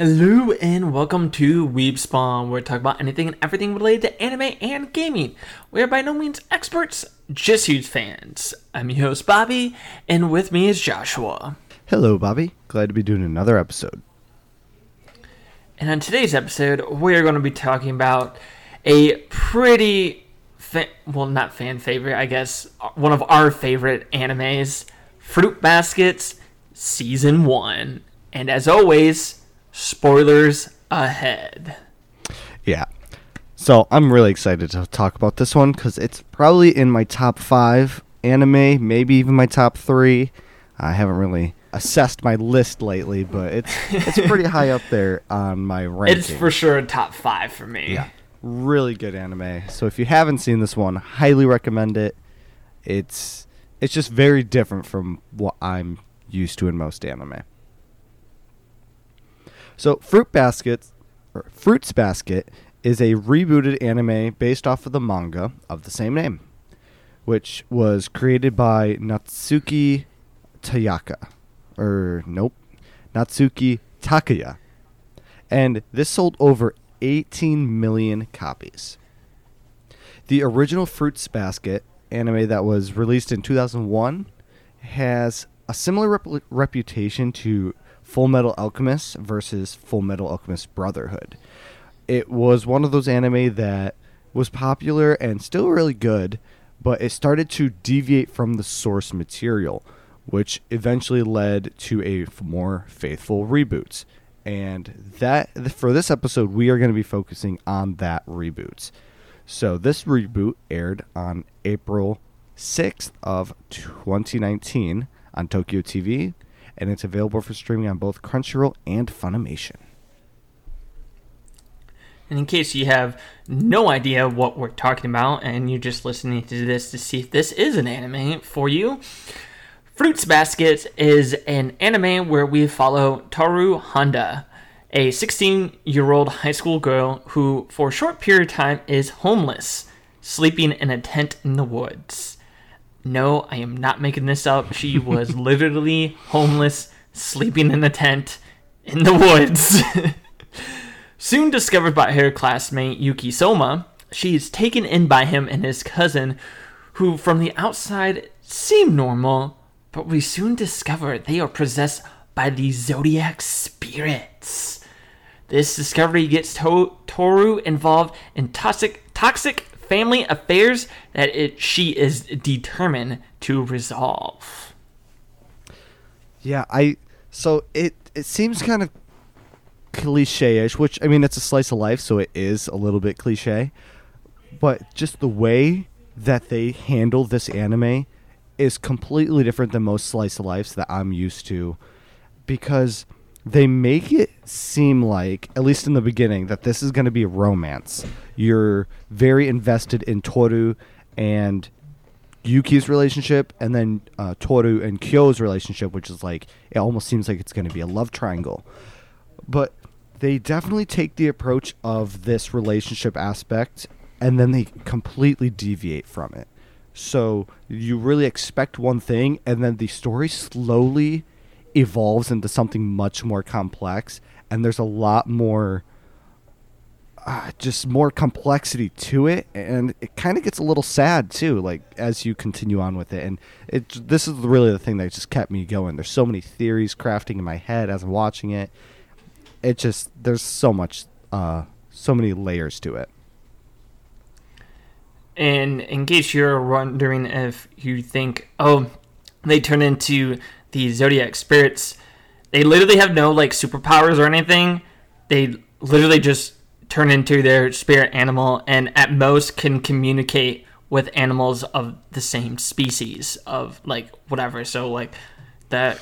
Hello and welcome to Weeb Spawn, where we talk about anything and everything related to anime and gaming. We are by no means experts, just huge fans. I'm your host Bobby, and with me is Joshua. Hello, Bobby. Glad to be doing another episode. And on today's episode, we're going to be talking about a pretty, fa- well, not fan favorite, I guess, uh, one of our favorite animes, Fruit Baskets Season 1. And as always, spoilers ahead. Yeah. So I'm really excited to talk about this one because it's probably in my top five anime, maybe even my top three. I haven't really assessed my list lately, but it's it's pretty high up there on my ranking. It's for sure a top five for me. yeah, really good anime. So if you haven't seen this one, highly recommend it. It's it's just very different from what I'm used to in most anime. So Fruit Basket, or Fruits Basket, is a rebooted anime based off of the manga of the same name, which was created by Natsuki Tayaka, or nope, Natsuki Takaya, and this sold over 18 million copies. The original Fruits Basket anime that was released in 2001 has a similar rep- reputation to Full Metal Alchemist versus Full Metal Alchemist Brotherhood. It was one of those anime that was popular and still really good, but it started to deviate from the source material, which eventually led to a more faithful reboots. And that for this episode, we are going to be focusing on that reboots. So this reboot aired on April 6th of 2019 on Tokyo TV, and it's available for streaming on both Crunchyroll and Funimation. And in case you have no idea what we're talking about and you're just listening to this to see if this is an anime for you, Fruits Basket is an anime where we follow Toru Honda, a 16 year old high school girl who, for a short period of time, is homeless, sleeping in a tent in the woods. No, I am not making this up. She was literally homeless, sleeping in a tent in the woods. Soon discovered by her classmate Yuki Soma, she is taken in by him and his cousin, who from the outside seem normal, but we soon discover they are possessed by the zodiac spirits. This discovery gets to- Toru involved in toxic, toxic family affairs that it, she is determined to resolve. Yeah, I so it it seems kind of cliche-ish, which I mean it's a slice of life, so it is a little bit cliche. But just the way that they handle this anime is completely different than most slice of lives that I'm used to because they make it seem like at least in the beginning that this is going to be a romance. You're very invested in Toru and Yuki's relationship and then uh, Toru and Kyo's relationship, which is like it almost seems like it's going to be a love triangle. But they definitely take the approach of this relationship aspect and then they completely deviate from it. So you really expect one thing and then the story slowly evolves into something much more complex and there's a lot more uh, just more complexity to it and it kind of gets a little sad too like as you continue on with it and it this is really the thing that just kept me going. There's so many theories crafting in my head as i'm watching it. It just there's so much uh so many layers to it. And in case you're wondering if you think, oh, they turn into the zodiac spirits, they literally have no like superpowers or anything. They literally just turn into their spirit animal and at most can communicate with animals of the same species of like whatever. So like the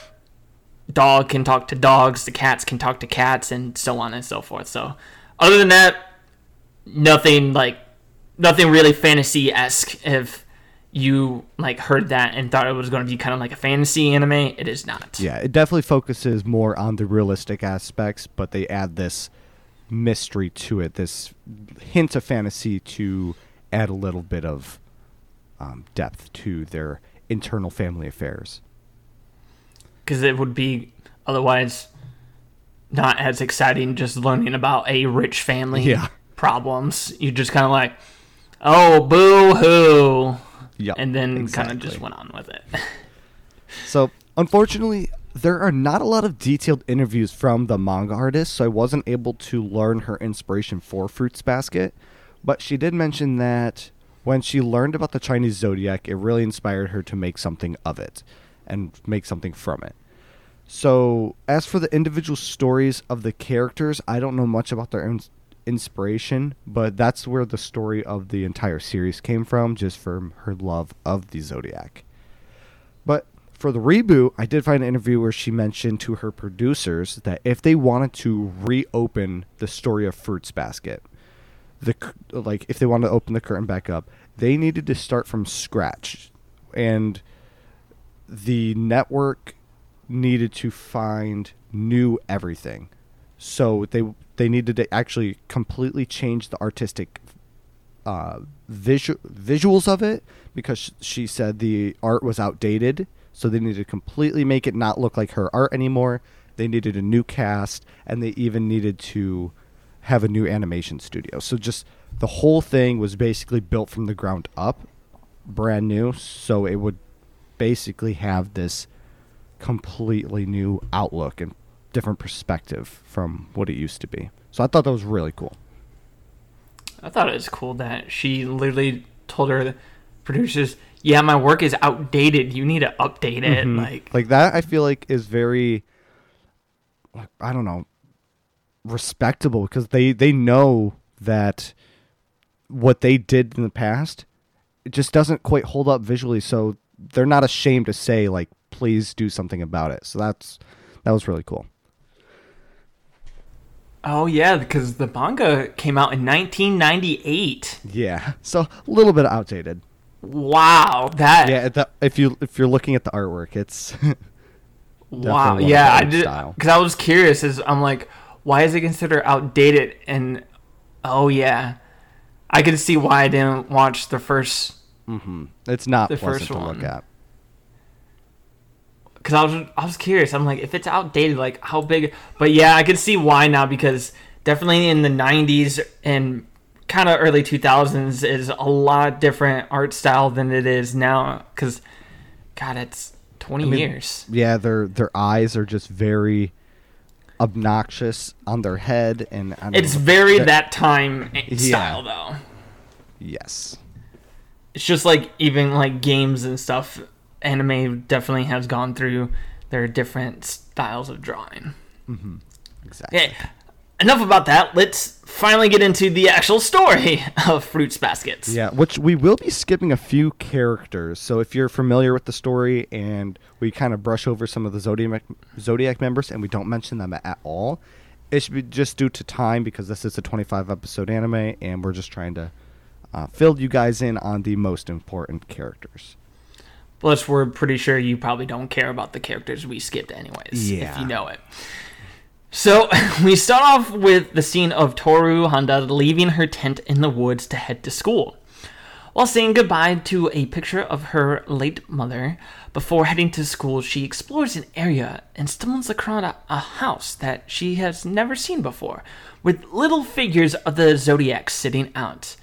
dog can talk to dogs, the cats can talk to cats, and so on and so forth. So other than that, nothing like nothing really fantasy esque. If you like heard that and thought it was going to be kind of like a fantasy anime, it is not. yeah it definitely focuses more on the realistic aspects but they add this mystery to it this hint of fantasy to add a little bit of um, depth to their internal family affairs because it would be otherwise not as exciting just learning about a rich family Yeah. problems. You just kind of like, oh, boo hoo. Yeah, And then kind of just went on with it. So, unfortunately, there are not a lot of detailed interviews from the manga artist, so I wasn't able to learn her inspiration for Fruits Basket. But she did mention that when she learned about the Chinese zodiac, it really inspired her to make something of it and make something from it. So, as for the individual stories of the characters, I don't know much about their ins- inspiration, but that's where the story of the entire series came from, just from her love of the zodiac. For the reboot, I did find an interview where she mentioned to her producers that if they wanted to reopen the story of Fruits Basket, the like if they wanted to open the curtain back up, they needed to start from scratch, and the network needed to find new everything. So they they needed to actually completely change the artistic uh, visu- visuals of it because she said the art was outdated. So they needed to completely make it not look like her art anymore. They needed a new cast, and they even needed to have a new animation studio. So just the whole thing was basically built from the ground up, brand new. So it would basically have this completely new outlook and different perspective from what it used to be. So I thought that was really cool. I thought it was cool that she literally told her producers, "Yeah, my work is outdated. You need to update it." Mhm. Like, like that i feel like is very like i don't know respectable because they they know that what they did in the past it just doesn't quite hold up visually so they're not ashamed to say like please do something about it so that's that was really cool oh yeah, because the manga came out in 1998. yeah so a little bit outdated Wow, that yeah the, if you if you're looking at the artwork it's wow, yeah, I did because I was curious. Is I'm like, why is it considered outdated? And oh yeah, I could see why I didn't watch the first mm-hmm. it's not The first one. look at because I was I was curious. I'm like, if it's outdated, like how big? But yeah, I could see why now because definitely in the '90s and kind of early 2000s is a lot different art style than it is now. Because God, it's 20 mean, years. yeah their their eyes are just very obnoxious on their head and I It's know. very that time Yeah. style though. yes It's just like even like games and stuff. Anime definitely has gone through their different styles of drawing. mm-hmm. exactly Okay, enough about that. Let's finally get into the actual story of Fruits Baskets. yeah which we will be skipping a few characters so if you're familiar with the story and we kind of brush over some of the zodiac zodiac members and we don't mention them at all it should be just due to time because this is a 25 episode anime and we're just trying to uh, fill you guys in on the most important characters Plus, we're pretty sure you probably don't care about the characters we skipped, anyways, Yeah. if you know it. So, we start off with the scene of Toru Honda leaving her tent in the woods to head to school. While saying goodbye to a picture of her late mother, before heading to school, she explores an area and stumbles across a, a house that she has never seen before, with little figures of the zodiac sitting out.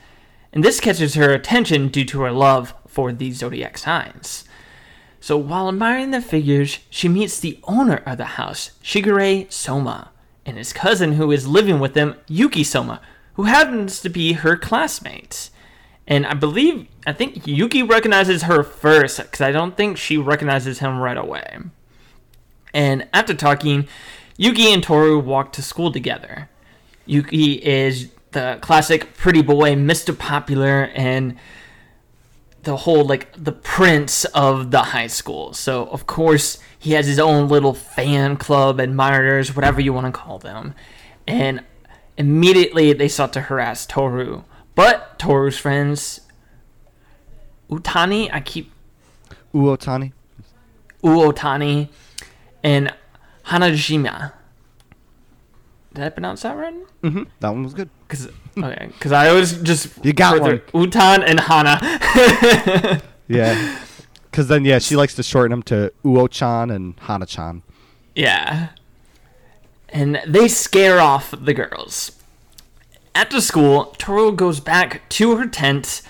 And this catches her attention due to her love for the zodiac signs. So while admiring the figures, she meets the owner of the house, Shigure Soma, and his cousin who is living with them, Yuki Soma, who happens to be her classmate. And I believe, I think Yuki recognizes her first, because I don't think she recognizes him right away. And after talking, Yuki and Toru walk to school together. Yuki is the classic pretty boy, Mr. Popular, and the whole like the prince of the high school. So of course he has his own little fan club, admirers, whatever you want to call them. And immediately they sought to harass Toru. But Toru's friends Utani, I keep uotani Uotani and Hanajima. Did I pronounce that right? hmm that one was good Cause okay, cause I always just You got further- Utan and Hana. Yeah. Because then, yeah, she likes to shorten them to Uo-chan and Hana-chan. Yeah. and they scare off the girls. After school, Toru goes back to her tent,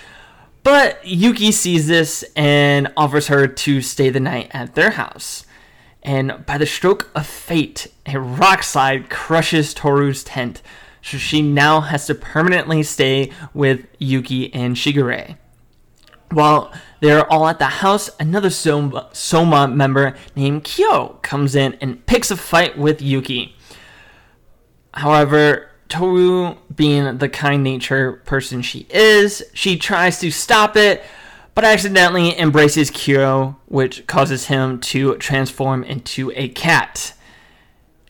but Yuki sees this and offers her to stay the night at their house. And by the stroke of fate, a rock slide crushes Toru's tent, so she now has to permanently stay with Yuki and Shigure. While they're all at the house, another Soma, Soma member named Kyo comes in and picks a fight with Yuki. However, Toru, being the kind nature person she is, she tries to stop it, but accidentally embraces Kyo, which causes him to transform into a cat.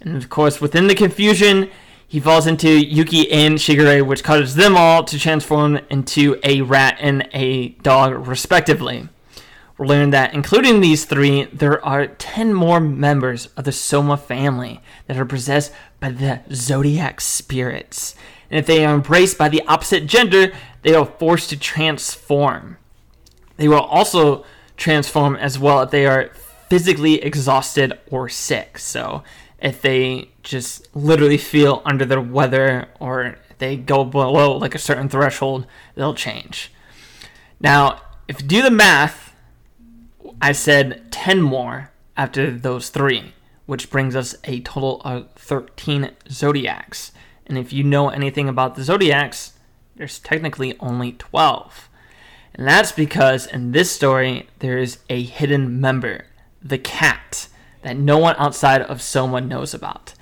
And of course, within the confusion, he falls into Yuki and Shigure, which causes them all to transform into a rat and a dog, respectively. We learn that, including these three, there are 10 more members of the Soma family that are possessed by the zodiac spirits. And if they are embraced by the opposite gender, they are forced to transform. They will also transform as well if they are physically exhausted or sick. So if they just literally feel under their weather or they go below like a certain threshold, they'll change. Now, if you do the math, I said 10 more after those three, which brings us a total of 13 zodiacs. And if you know anything about the zodiacs, there's technically only 12. And that's because in this story, there is a hidden member, the cat that no one outside of Soma knows about.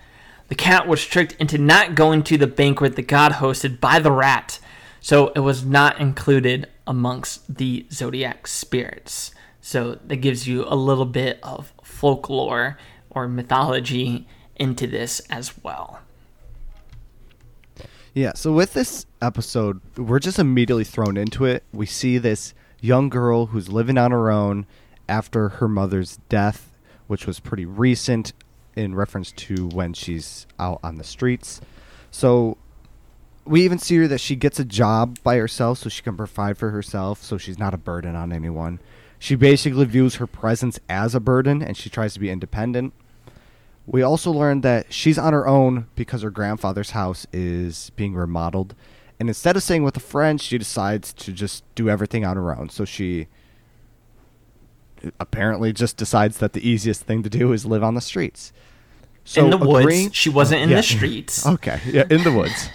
The cat was tricked into not going to the banquet the god hosted by the rat, so it was not included amongst the zodiac spirits. So that gives you a little bit of folklore or mythology into this as well. Yeah, so with this episode, we're just immediately thrown into it. We see this young girl who's living on her own after her mother's death which was pretty recent in reference to when she's out on the streets. So we even see her that she gets a job by herself so she can provide for herself so she's not a burden on anyone. She basically views her presence as a burden and she tries to be independent. We also learned that she's on her own because her grandfather's house is being remodeled. And instead of staying with a friend, she decides to just do everything on her own. So she apparently just decides that the easiest thing to do is live on the streets. So in the agreeing, woods. She wasn't in yeah. the streets. okay, yeah, in the woods.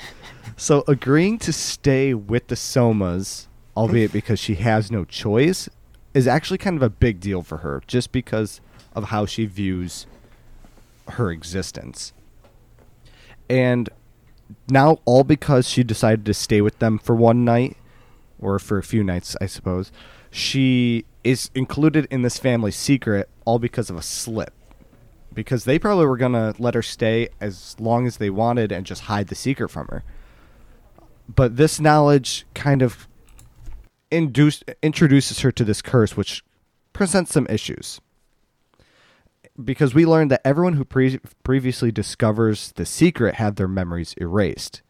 so agreeing to stay with the Somas, albeit because she has no choice, is actually kind of a big deal for her, just because of how she views her existence. And now, all because she decided to stay with them for one night, or for a few nights, I suppose, she is included in this family secret all because of a slip. Because they probably were going to let her stay as long as they wanted and just hide the secret from her. But this knowledge kind of induced, introduces her to this curse, which presents some issues. Because we learned that everyone who pre- previously discovers the secret had their memories erased.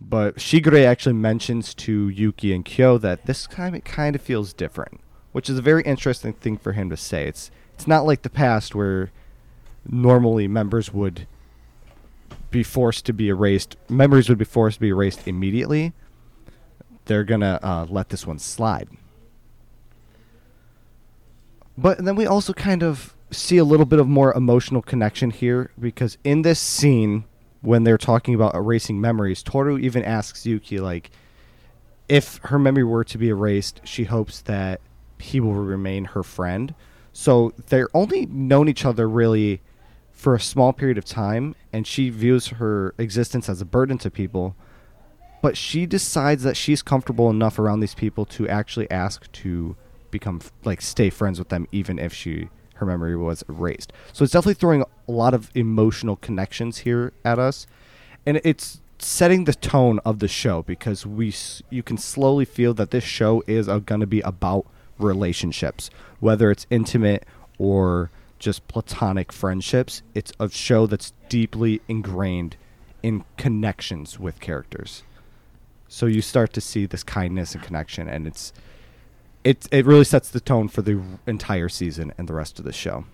But Shigure actually mentions to Yuki and Kyo that this time it kind of feels different which is a very interesting thing for him to say. It's it's not like the past where normally members would be forced to be erased. Memories would be forced to be erased immediately. They're gonna uh, let this one slide. But then we also kind of see a little bit of more emotional connection here because in this scene, when they're talking about erasing memories, Toru even asks Yuki like, if her memory were to be erased, she hopes that he will remain her friend. So they're only known each other really for a small period of time, and she views her existence as a burden to people. But she decides that she's comfortable enough around these people to actually ask to become like stay friends with them, even if she her memory was erased. So it's definitely throwing a lot of emotional connections here at us, and it's setting the tone of the show because we you can slowly feel that this show is going to be about relationships, whether it's intimate or just platonic friendships. It's a show that's deeply ingrained in connections with characters. So you start to see this kindness and connection, and it's it it really sets the tone for the entire season and the rest of the show.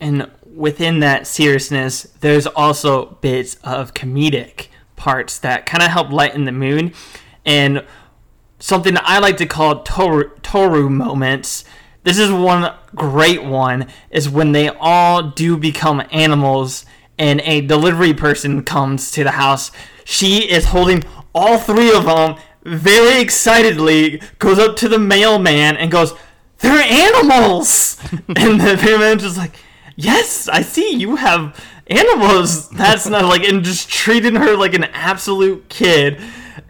and within that seriousness, there's also bits of comedic parts that kind of help lighten the mood. And something I like to call Toru, Toru moments. This is one great one is when they all do become animals and a delivery person comes to the house. She is holding all three of them very excitedly, goes up to the mailman and goes, They're animals! and the mailman's just like, Yes, I see you have animals. That's not like, and just treating her like an absolute kid.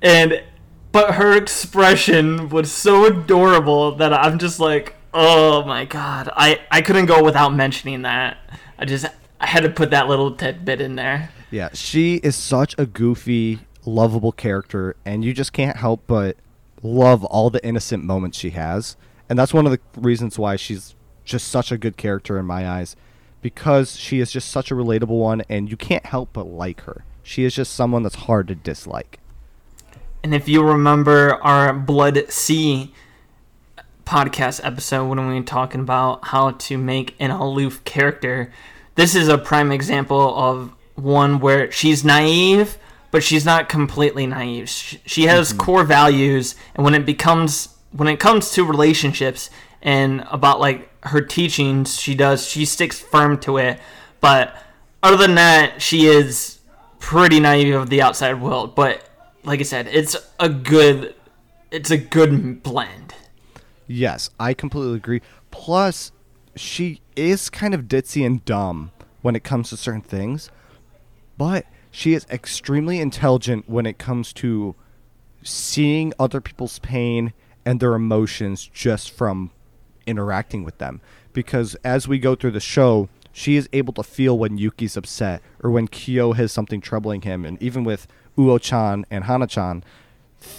And, but her expression was so adorable that I'm just like, oh my god. I, I couldn't go without mentioning that. I just, I had to put that little tidbit in there. Yeah, she is such a goofy, lovable character, and you just can't help but love all the innocent moments she has. And that's one of the reasons why she's just such a good character in my eyes, because she is just such a relatable one, and you can't help but like her. She is just someone that's hard to dislike. And if you remember our Blood-C podcast episode when we were talking about how to make an aloof character, this is a prime example of one where she's naive, but she's not completely naive. She has mm-hmm. core values, and when it becomes when it comes to relationships and about like her teachings, she does she sticks firm to it. But other than that, she is pretty naive of the outside world. But like I said, it's a good it's a good blend. Yes, I completely agree. Plus, she is kind of ditzy and dumb when it comes to certain things, but she is extremely intelligent when it comes to seeing other people's pain and their emotions just from interacting with them. Because as we go through the show, she is able to feel when Yuki's upset or when Kyo has something troubling him. And even with Uo chan and Hana chan,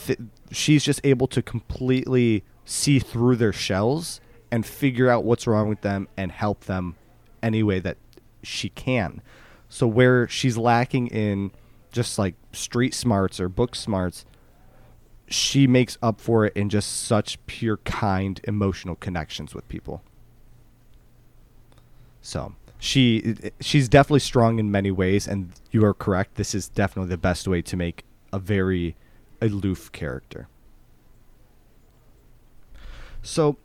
th- she's just able to completely see through their shells and figure out what's wrong with them and help them any way that she can. So where she's lacking in just like street smarts or book smarts, she makes up for it in just such pure kind emotional connections with people. So, she she's definitely strong in many ways and you are correct this is definitely the best way to make a very aloof character. So,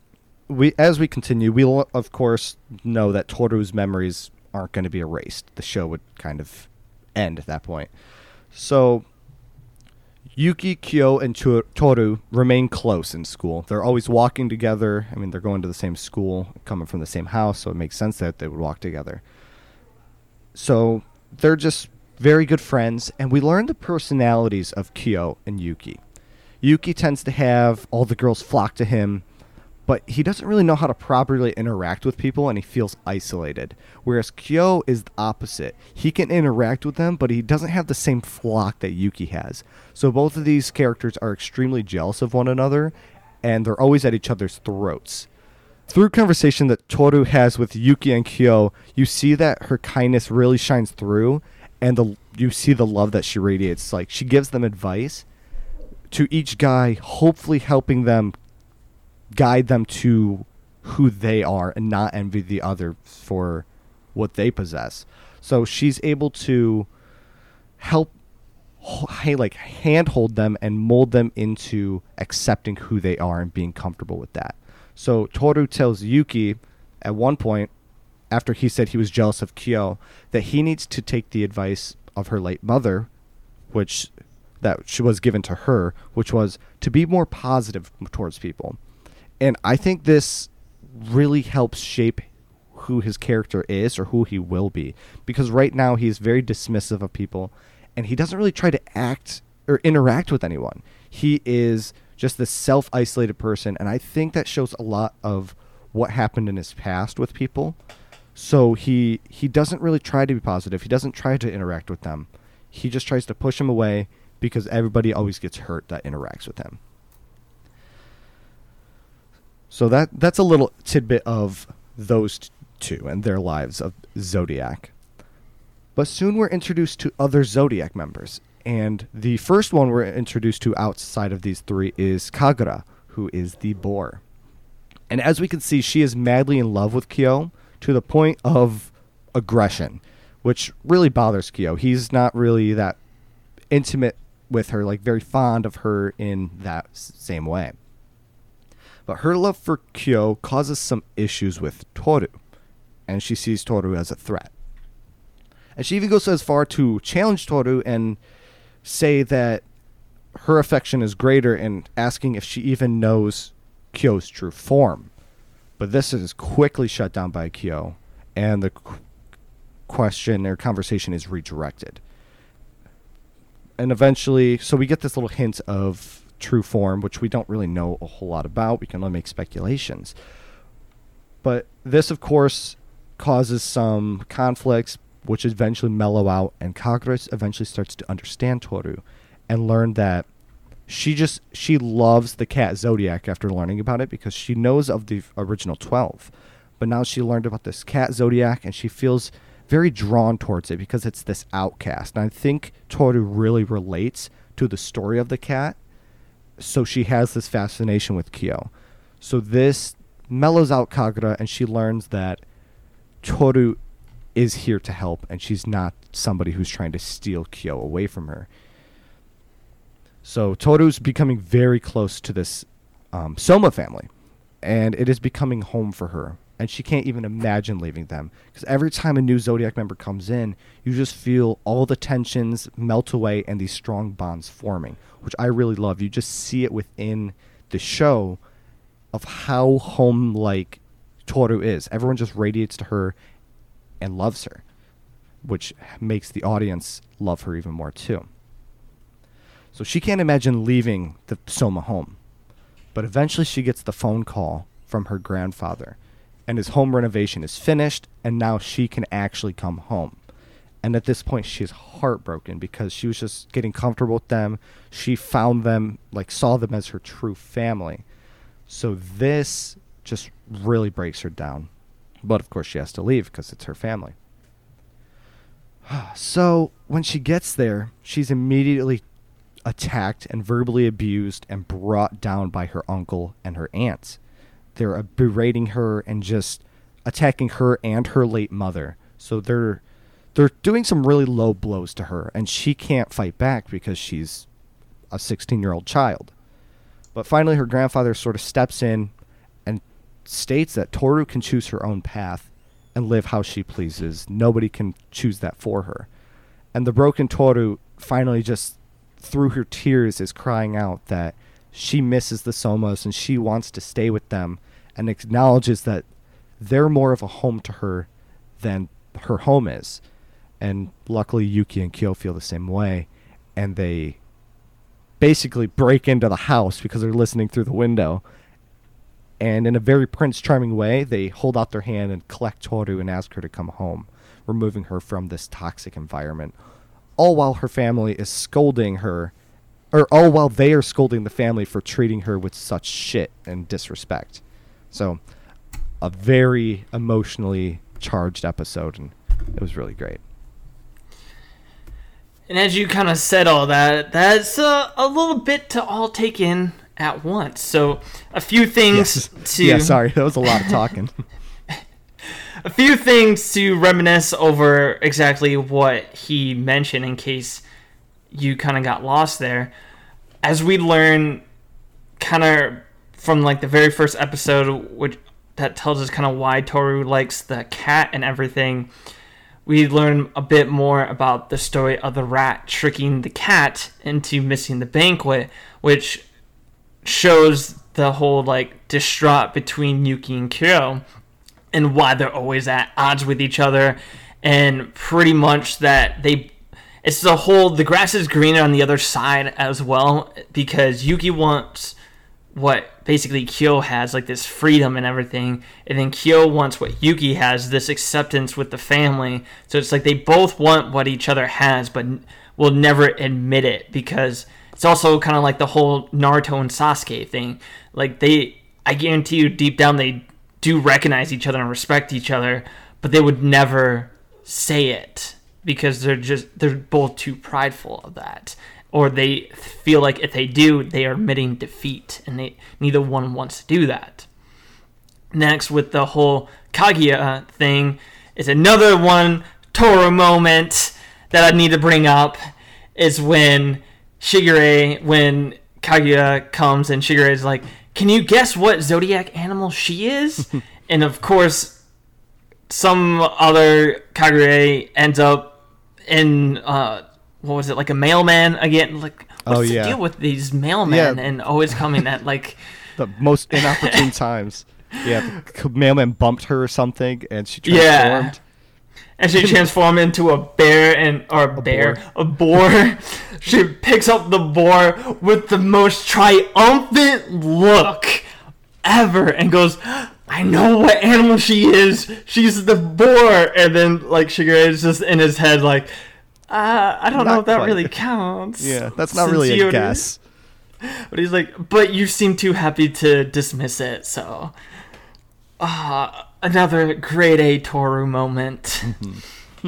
we as we continue, we'll of course know that Toru's memories aren't going to be erased. The show would kind of end at that point. So Yuki, Kyo, and Toru remain close in school. They're always walking together. I mean, they're going to the same school, coming from the same house, so it makes sense that they would walk together. So they're just very good friends, and we learn the personalities of Kyo and Yuki. Yuki tends to have all the girls flock to him but he doesn't really know how to properly interact with people and he feels isolated. Whereas Kyo is the opposite. He can interact with them, but he doesn't have the same flock that Yuki has. So both of these characters are extremely jealous of one another and they're always at each other's throats. Through conversation that Toru has with Yuki and Kyo, you see that her kindness really shines through and the you see the love that she radiates. Like she gives them advice to each guy, hopefully helping them guide them to who they are and not envy the other for what they possess. So she's able to help like handhold them and mold them into accepting who they are and being comfortable with that. So Toru tells Yuki at one point after he said he was jealous of Kyo that he needs to take the advice of her late mother which that she was given to her which was to be more positive towards people and I think this really helps shape who his character is or who he will be because right now he's very dismissive of people and he doesn't really try to act or interact with anyone. He is just this self-isolated person and I think that shows a lot of what happened in his past with people. So he he doesn't really try to be positive. He doesn't try to interact with them. He just tries to push them away because everybody always gets hurt that interacts with him. So that that's a little tidbit of those two and their lives of Zodiac. But soon we're introduced to other Zodiac members, and the first one we're introduced to outside of these three is Kagura, who is the boar. And as we can see, she is madly in love with Kyo to the point of aggression, which really bothers Kyo. He's not really that intimate with her, like very fond of her in that same way. But her love for Kyo causes some issues with Toru, and she sees Toru as a threat. And she even goes as far to challenge Toru and say that her affection is greater and asking if she even knows Kyo's true form. But this is quickly shut down by Kyo, and the question or conversation is redirected. And eventually, so we get this little hint of true form, which we don't really know a whole lot about. We can only make speculations. But this, of course, causes some conflicts, which eventually mellow out, and Kagura eventually starts to understand Toru and learn that she just she loves the cat Zodiac after learning about it because she knows of the original 12. But now she learned about this cat Zodiac and she feels very drawn towards it because it's this outcast. And I think Toru really relates to the story of the cat. So she has this fascination with Kyo. So this mellows out Kagura and she learns that Toru is here to help and she's not somebody who's trying to steal Kyo away from her. So Toru's becoming very close to this um, Soma family, and it is becoming home for her. And she can't even imagine leaving them because every time a new Zodiac member comes in, you just feel all the tensions melt away and these strong bonds forming, which I really love. You just see it within the show of how home like Toru is. Everyone just radiates to her and loves her, which makes the audience love her even more too. So she can't imagine leaving the Soma home. But eventually she gets the phone call from her grandfather, and his home renovation is finished, and now she can actually come home. And at this point, she's heartbroken because she was just getting comfortable with them. She found them, like, saw them as her true family. So this just really breaks her down. But of course, she has to leave because it's her family. So when she gets there, she's immediately attacked and verbally abused and brought down by her uncle and her aunts. They're berating her and just attacking her and her late mother. So they're they're doing some really low blows to her and she can't fight back because she's a 16-year-old child. But finally her grandfather sort of steps in and states that Toru can choose her own path and live how she pleases. Nobody can choose that for her. And the broken Toru finally just through her tears is crying out that she misses the Somas and she wants to stay with them and acknowledges that they're more of a home to her than her home is. And luckily Yuki and Kyo feel the same way and they basically break into the house because they're listening through the window. And in a very Prince Charming way, they hold out their hand and collect Toru and ask her to come home, removing her from this toxic environment all while her family is scolding her, or all while they are scolding the family for treating her with such shit and disrespect. So, a very emotionally charged episode, and it was really great. And as you kind of said all that, that's uh, a little bit to all take in at once. So a few things to yeah, sorry, that was a lot of talking. a few things to reminisce over exactly what he mentioned in case you kind of got lost there. As we learn kind of from like the very first episode which that tells us kind of why Toru likes the cat and everything. We learn a bit more about the story of the rat tricking the cat into missing the banquet, which shows the whole like distraught between Yuki and Kyo and why they're always at odds with each other and pretty much that they it's the whole the grass is greener on the other side as well because Yuki wants what basically Kyo has like this freedom and everything. And then Kyo wants what Yuki has this acceptance with the family. So it's like they both want what each other has but will never admit it because it's also kind of like the whole Naruto and Sasuke thing. Like they I guarantee you deep down they do recognize each other and respect each other, but they would never say it because they're just they're both too prideful of that. Or they feel like if they do, they are admitting defeat, and they neither one wants to do that. Next, with the whole Kaguya thing, is another one Toru moment that I need to bring up is when Shigure, when Kaguya comes and Shigure is like, "Can you guess what zodiac animal she is?" and of course, some other Kagure ends up in uh, what was it like a mailman again? Like, what's Oh, the deal with these mailmen Yeah. and always coming at like? The most inopportune times. Yeah, the mailman bumped her or something, and she Yeah. transformed. And she transformed into a bear and or a, bear, boar. a boar. she picks up the boar with the most triumphant look ever and goes, "I know what animal she is. She's the boar." And then like Shigure is just in his head like, uh, "I don't know if that quite. really counts." Yeah, that's not really a guess. But he's like, "But you seem too happy to dismiss it." So, ah, another grade A Toru moment.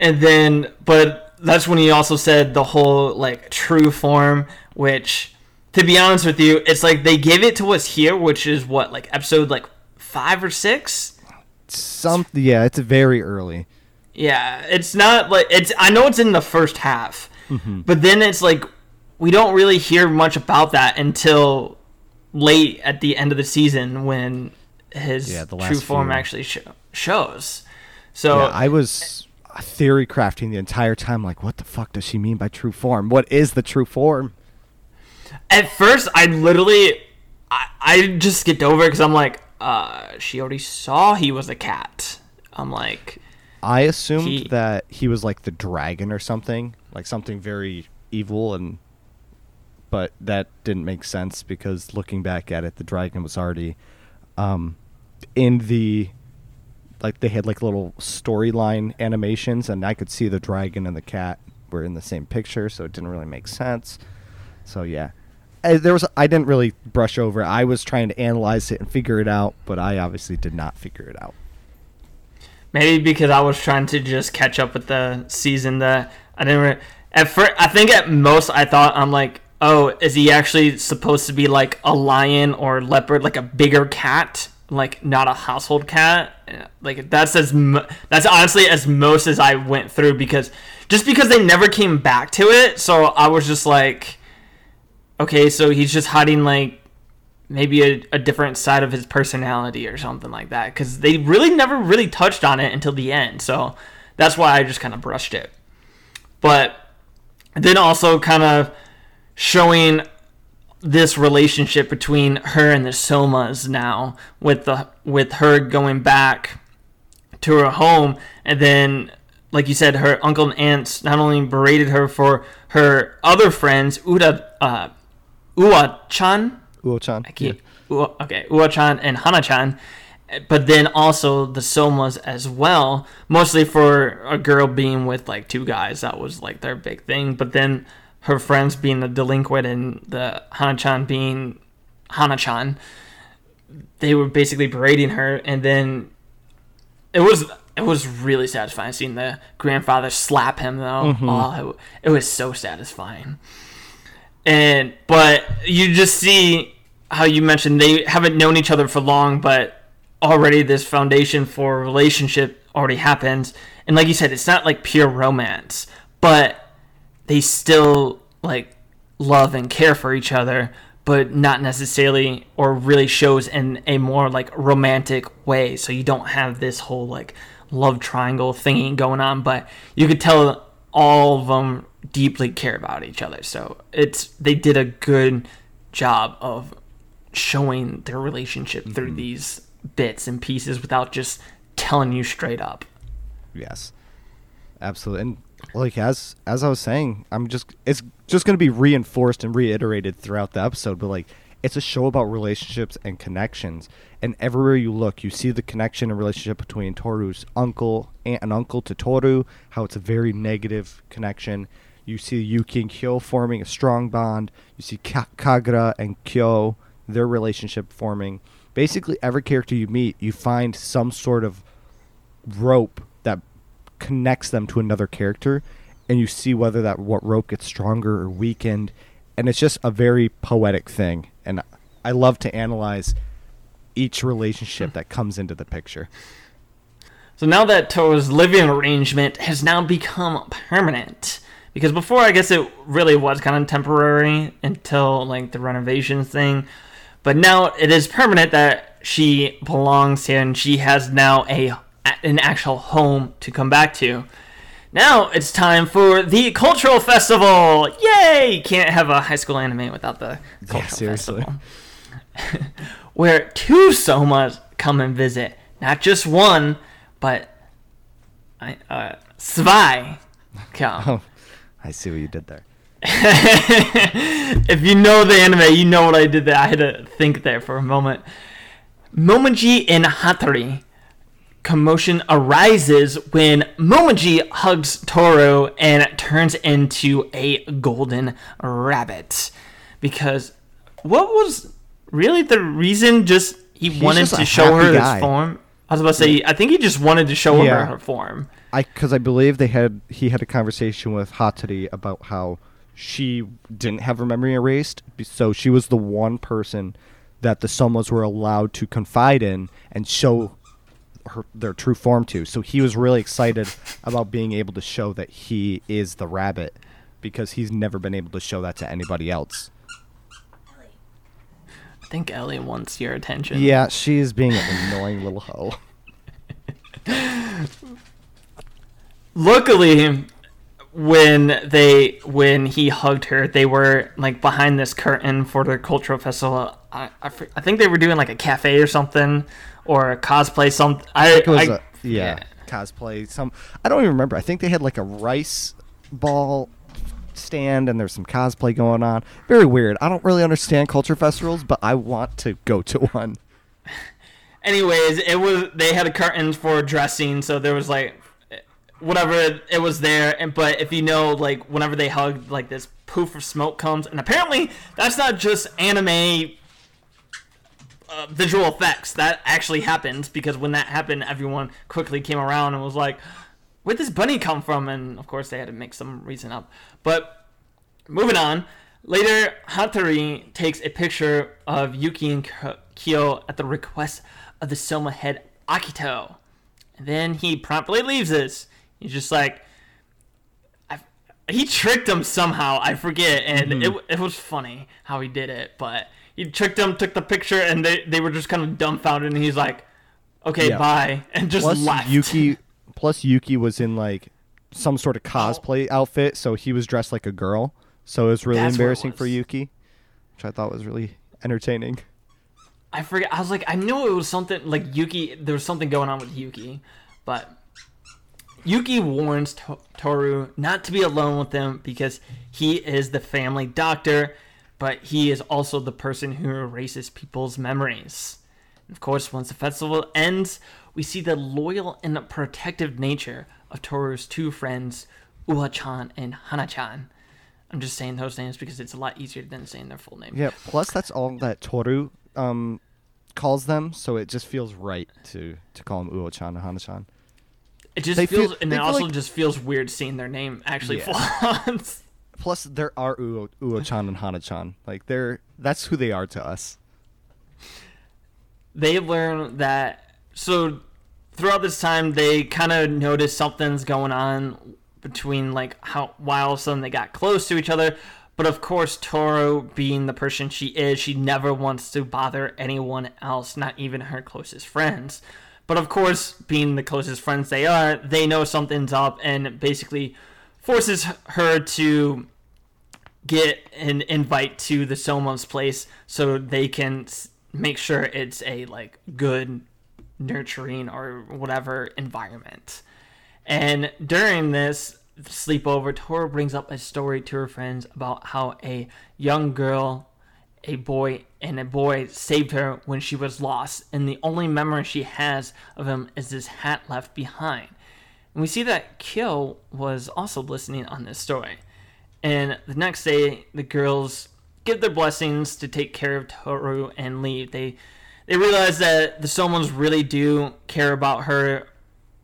and then, but that's when he also said the whole like true form, which, to be honest with you, it's like they gave it to us here, which is what like episode like five or six. Some, yeah, it's very early. Yeah, it's not like it's. I know it's in the first half, but then it's like we don't really hear much about that until late at the end of the season when his Yeah, true form few. actually sho- shows. So yeah, I was theory crafting the entire time. Like, what the fuck does she mean by true form? What is the true form? at first, I literally, I, I just skipped over because I'm like, uh, she already saw he was a cat. I'm like, I assumed He- that he was like the dragon or something, like something very evil, and but that didn't make sense because looking back at it, the dragon was already um, in the like they had like little storyline animations, and I could see the dragon and the cat were in the same picture, so it didn't really make sense. So yeah. Uh, There was I didn't really brush over. I was trying to analyze it and figure it out, but I obviously did not figure it out. Maybe because I was trying to just catch up with the season that I didn't. Re- at first, I think at most I thought I'm like, oh, is he actually supposed to be like a lion or leopard, like a bigger cat, like not a household cat? Like that's as mo- that's honestly as most as I went through because just because they never came back to it, so I was just like, okay, so he's just hiding like maybe a, a different side of his personality or something like that because they really never really touched on it until the end so that's why i just kind of brushed it. But then also kind of showing this relationship between her and the somas now with the with her going back to her home and then like you said her uncle and aunts not only berated her for her other friends uda uh, Ua-chan Uo-chan. Ua- okay, Ua-chan and Hana-chan, but then also the Somas as well. Mostly for a girl being with like two guys, that was like their big thing. But then her friends being the delinquent and the Hana-chan being Hana-chan, they were basically berating her, and then it was it was really satisfying seeing the grandfather slap him though. Mm-hmm. Oh, it, it was so satisfying and but you just see how you mentioned they haven't known each other for long but already this foundation for relationship already happens. And like you said it's not like pure romance but they still like love and care for each other but not necessarily or really shows in a more like romantic way. So you don't have this whole like love triangle thingy going on but you could tell all of them deeply care about each other so it's they did a good job of showing their relationship through mm-hmm. these bits and pieces without just telling you straight up Yes, absolutely. And like as as I was saying, I'm just it's just going to be reinforced and reiterated throughout the episode. But like, it's a show about relationships and connections, and everywhere you look, you see the connection and relationship between Toru's uncle, aunt and uncle to Toru. How it's a very negative connection. You see Yuki and Kyo forming a strong bond. You see Ka- Kagura and Kyo, their relationship forming. Basically, every character you meet, you find some sort of rope that connects them to another character and you see whether that what rope gets stronger or weakened and it's just a very poetic thing and i love to analyze each relationship hmm. that comes into the picture So now that Toru's living arrangement has now become permanent. Because before, I guess it really was kind of temporary until like the renovation thing. But now it is permanent that she belongs here and she has now a an actual home to come back to. Now it's time for the cultural festival! Yay! Can't have a high school anime without the cultural seriously. festival. Where two somas come and visit. Not just one, but I, uh, zwei come. Oh, I see what you did there. if you know the anime, you know what I did there. I had to think there for a moment. Momoji and Hattori. Commotion arises when Momoji hugs Toru and turns into a golden rabbit. Because what was really the reason? Just he He's wanted just to show her happy his form. I was about to say, I think he just wanted to show Yeah. her her form. I because I believe they had he had a conversation with Hattori about how she didn't have her memory erased, so she was the one person that the Somas were allowed to confide in and show her their true form to. So he was really excited about being able to show that he is the rabbit because he's never been able to show that to anybody else. Ellie. I think Ellie wants your attention. Yeah, she is being an annoying little hoe. luckily when they when he hugged her they were like behind this curtain for the cultural festival i, I, I think they were doing like a cafe or something or a cosplay something i, It was I- a, yeah, cosplay. Some I don't even remember. I think they had like a rice ball stand and there's some cosplay going on. Very weird. I don't really understand culture festivals, but I want to go to one. anyways it was they had a curtains for dressing so there was like whatever it was there and but if you know like whenever they hug like this poof of smoke comes and apparently that's not just anime uh, visual effects. That actually happened because when that happened everyone quickly came around and was like where'd this bunny come from? And of course they had to make some reason up. But moving on later hattori takes a picture of yuki and kyo at the request of the soma head akito. And then he promptly leaves us he's just like I, he tricked him somehow i forget and mm-hmm. it, it was funny how he did it but he tricked him took the picture and they, they were just kind of dumbfounded and he's like okay Yeah. bye and just Plus left Yuki plus Yuki was in like some sort of oh. cosplay outfit, so he was dressed like a girl. So it was really That's embarrassing for. Yuki, which I thought was really entertaining. I forget. I was like, I knew it was something like Yuki. There was something going on with Yuki, but Yuki warns to- Toru not to be alone with them because he is the family doctor, but he is also the person who erases people's memories. Of course, once the festival ends, we see the loyal and protective nature of Toru's two friends, Uo-chan and Hana-chan. I'm just saying those names because it's a lot easier than saying their full name. Yeah. Plus, that's all that Toru um, calls them, so it just feels right to to call him Uo-chan and Hana-chan. It just They feels, feel- and it also like- just feels weird seeing their name actually Yeah. flaunts. Plus, there are Uo, Uo-chan and Hana-chan. Like they're that's who they are to us. they learn that so throughout this time they kind of notice something's going on between like how while all of a sudden they got close to each other but of course Toru being the person she is she never wants to bother anyone else not even her closest friends but of course being the closest friends they are they know something's up and basically forces her to get an invite to the Soma's place so they can make sure it's a like good nurturing or whatever environment. And during this sleepover, Toru brings up a story to her friends about how a young girl, a boy, and a boy saved her when she was lost, and the only memory she has of him is this hat left behind. And we see that Kyo was also listening on this story. And the next day, the girls give their blessings to take care of Toru and leave. They they realize that the Somans really do care about her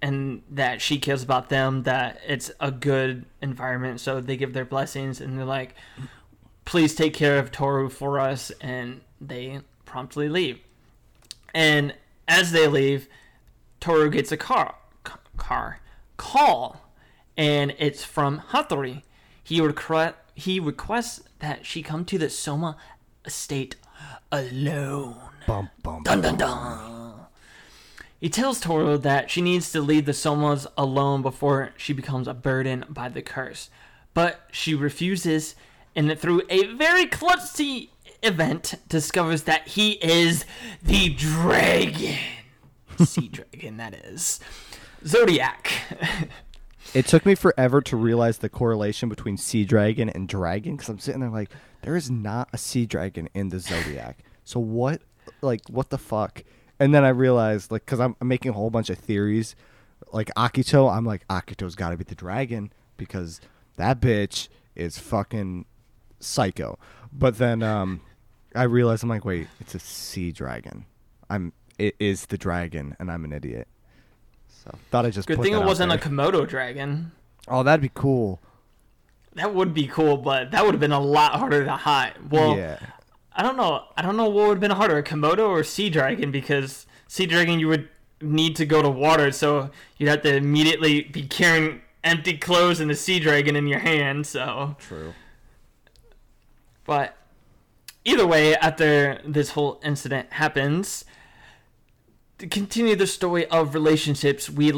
and that she cares about them, that it's a good environment. So they give their blessings and they're like, please take care of Toru for us. And they promptly leave. And as they leave, Toru gets a car car call, and it's from Hattori. He requ- he requests that she come to the Soma estate alone. Bum, bum, Dun dun dun. He tells Toru that she needs to leave the Somas alone before she becomes a burden by the curse. But she refuses, and through a very klutzy event, discovers that he is the dragon. sea dragon, that is. Zodiac. It took me forever to realize the correlation between sea dragon and dragon because I'm sitting there like, there is not a sea dragon in the zodiac. So what, like, what the fuck? And then I realized, like, because I'm, I'm making a whole bunch of theories, like Akito, I'm like, Akito's got to be the dragon because that bitch is fucking psycho. But then um, I realized, I'm like, wait, it's a sea dragon. I'm, it is the dragon, and I'm an idiot. So thought I just Good thing it wasn't there. a Komodo dragon. Oh, that'd be cool. That would be cool, but that would have been a lot harder to hide. Well, yeah. I don't know. I don't know what would have been harder, a Komodo or Sea Dragon, because Sea Dragon you would need to go to water, so you'd have to immediately be carrying empty clothes and a Sea Dragon in your hand. So, True. But either way, after this whole incident happens, to continue the story of relationships, we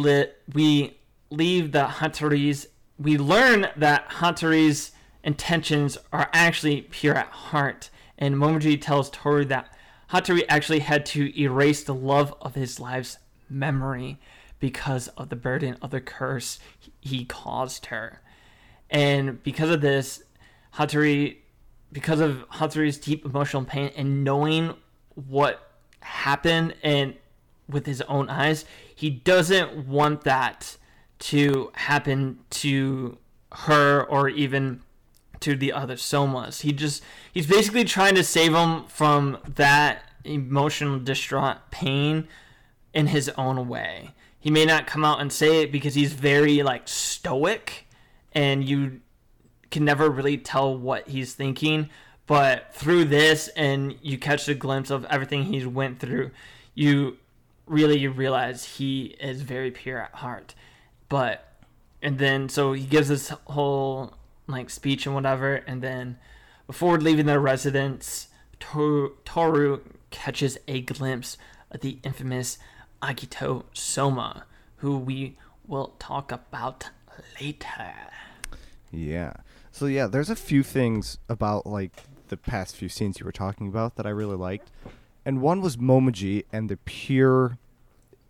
we leave the Hattori's. We learn that Hattori's intentions are actually pure at heart, and Momiji tells Toru that Hattori actually had to erase the love of his life's memory because of the burden of the curse he caused her. And because of this, Hattori, because of Hattori's deep emotional pain and knowing what happened and with his own eyes, he doesn't want that to happen to her or even to the other somas. He just he's basically trying to save him from that emotional distraught pain in his own way. He may not come out and say it because he's very like stoic and you can never really tell what he's thinking, but through this and you catch a glimpse of everything he's went through, you really you realize he is very pure at heart. But and then so he gives this whole like speech and whatever and then before leaving their residence Toru, Toru catches a glimpse of the infamous Akito Soma who we will talk about later Yeah. So yeah, there's a few things about like the past few scenes you were talking about that I really liked. And one was Momoji and the pure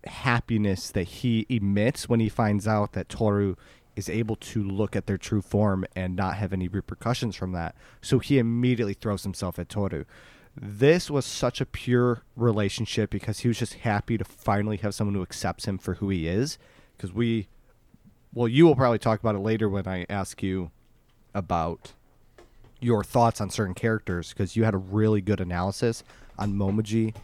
happiness that he emits when he finds out that Toru is able to look at their true form and not have any repercussions from that. So he immediately throws himself at Toru. This was such a pure relationship because he was just happy to finally have someone who accepts him for who he is. Because we, well, you will probably talk about it later when I ask you about your thoughts on certain characters because you had a really good analysis on Momoji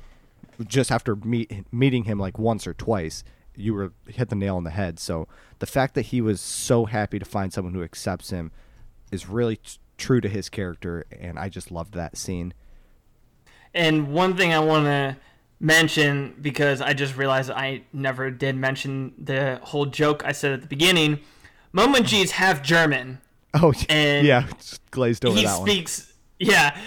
just after meet, meeting him like once or twice. You were hit the nail on the head. So the fact that he was so happy to find someone who accepts him is really t- true to his character, and I just loved that scene. And one thing I want to mention because I just realized I never did mention the whole joke I said at the beginning. Momoji is half German. Oh And yeah, glazed over he that one. He speaks, yeah.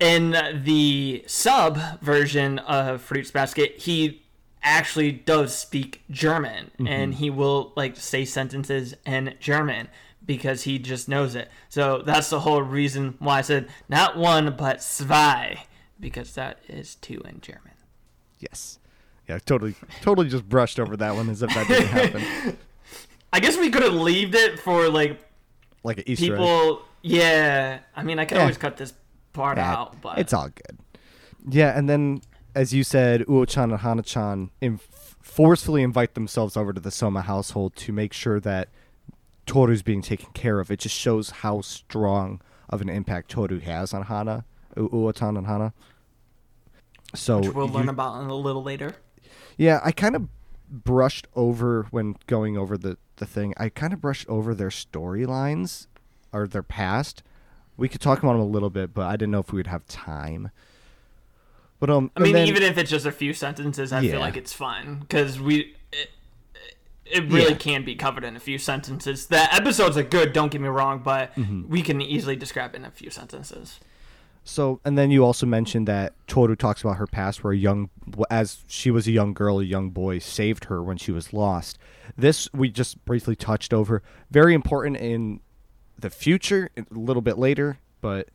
In the sub version of Fruits Basket, he actually does speak German, Mm-hmm. and he will like say sentences in German because he just knows it. So that's the whole reason why I said not one but zwei because that is two in German. Yes. Yeah, totally, totally just brushed over that one as if that didn't happen. I guess we could have leaved it for like Like an Easter egg. people. Yeah, I mean, I could Yeah. always cut this part Yeah, out, but it's all good. Yeah, and then as you said, Uo-chan and Hana-chan in- forcefully invite themselves over to the Soma household to make sure that Toru's being taken care of. It just shows how strong of an impact Toru has on Hana, U- Uo-chan and Hana. So which we'll you- learn about in a little later. Yeah, I kind of brushed over when going over the, the thing. I kind of brushed over their storylines or their past. We could talk about them a little bit, but I didn't know if we would have time. But um, I mean, then- even if it's just a few sentences, I Yeah. feel like it's fine because we. It, it really Yeah. can be covered in a few sentences. The episodes are good, don't get me wrong, but Mm-hmm. we can easily describe it in a few sentences. So, and then you also mentioned that Toru talks about her past, where a young, as she was a young girl, a young boy saved her when she was lost. This we just briefly touched over. Very important in the future, a little bit later, but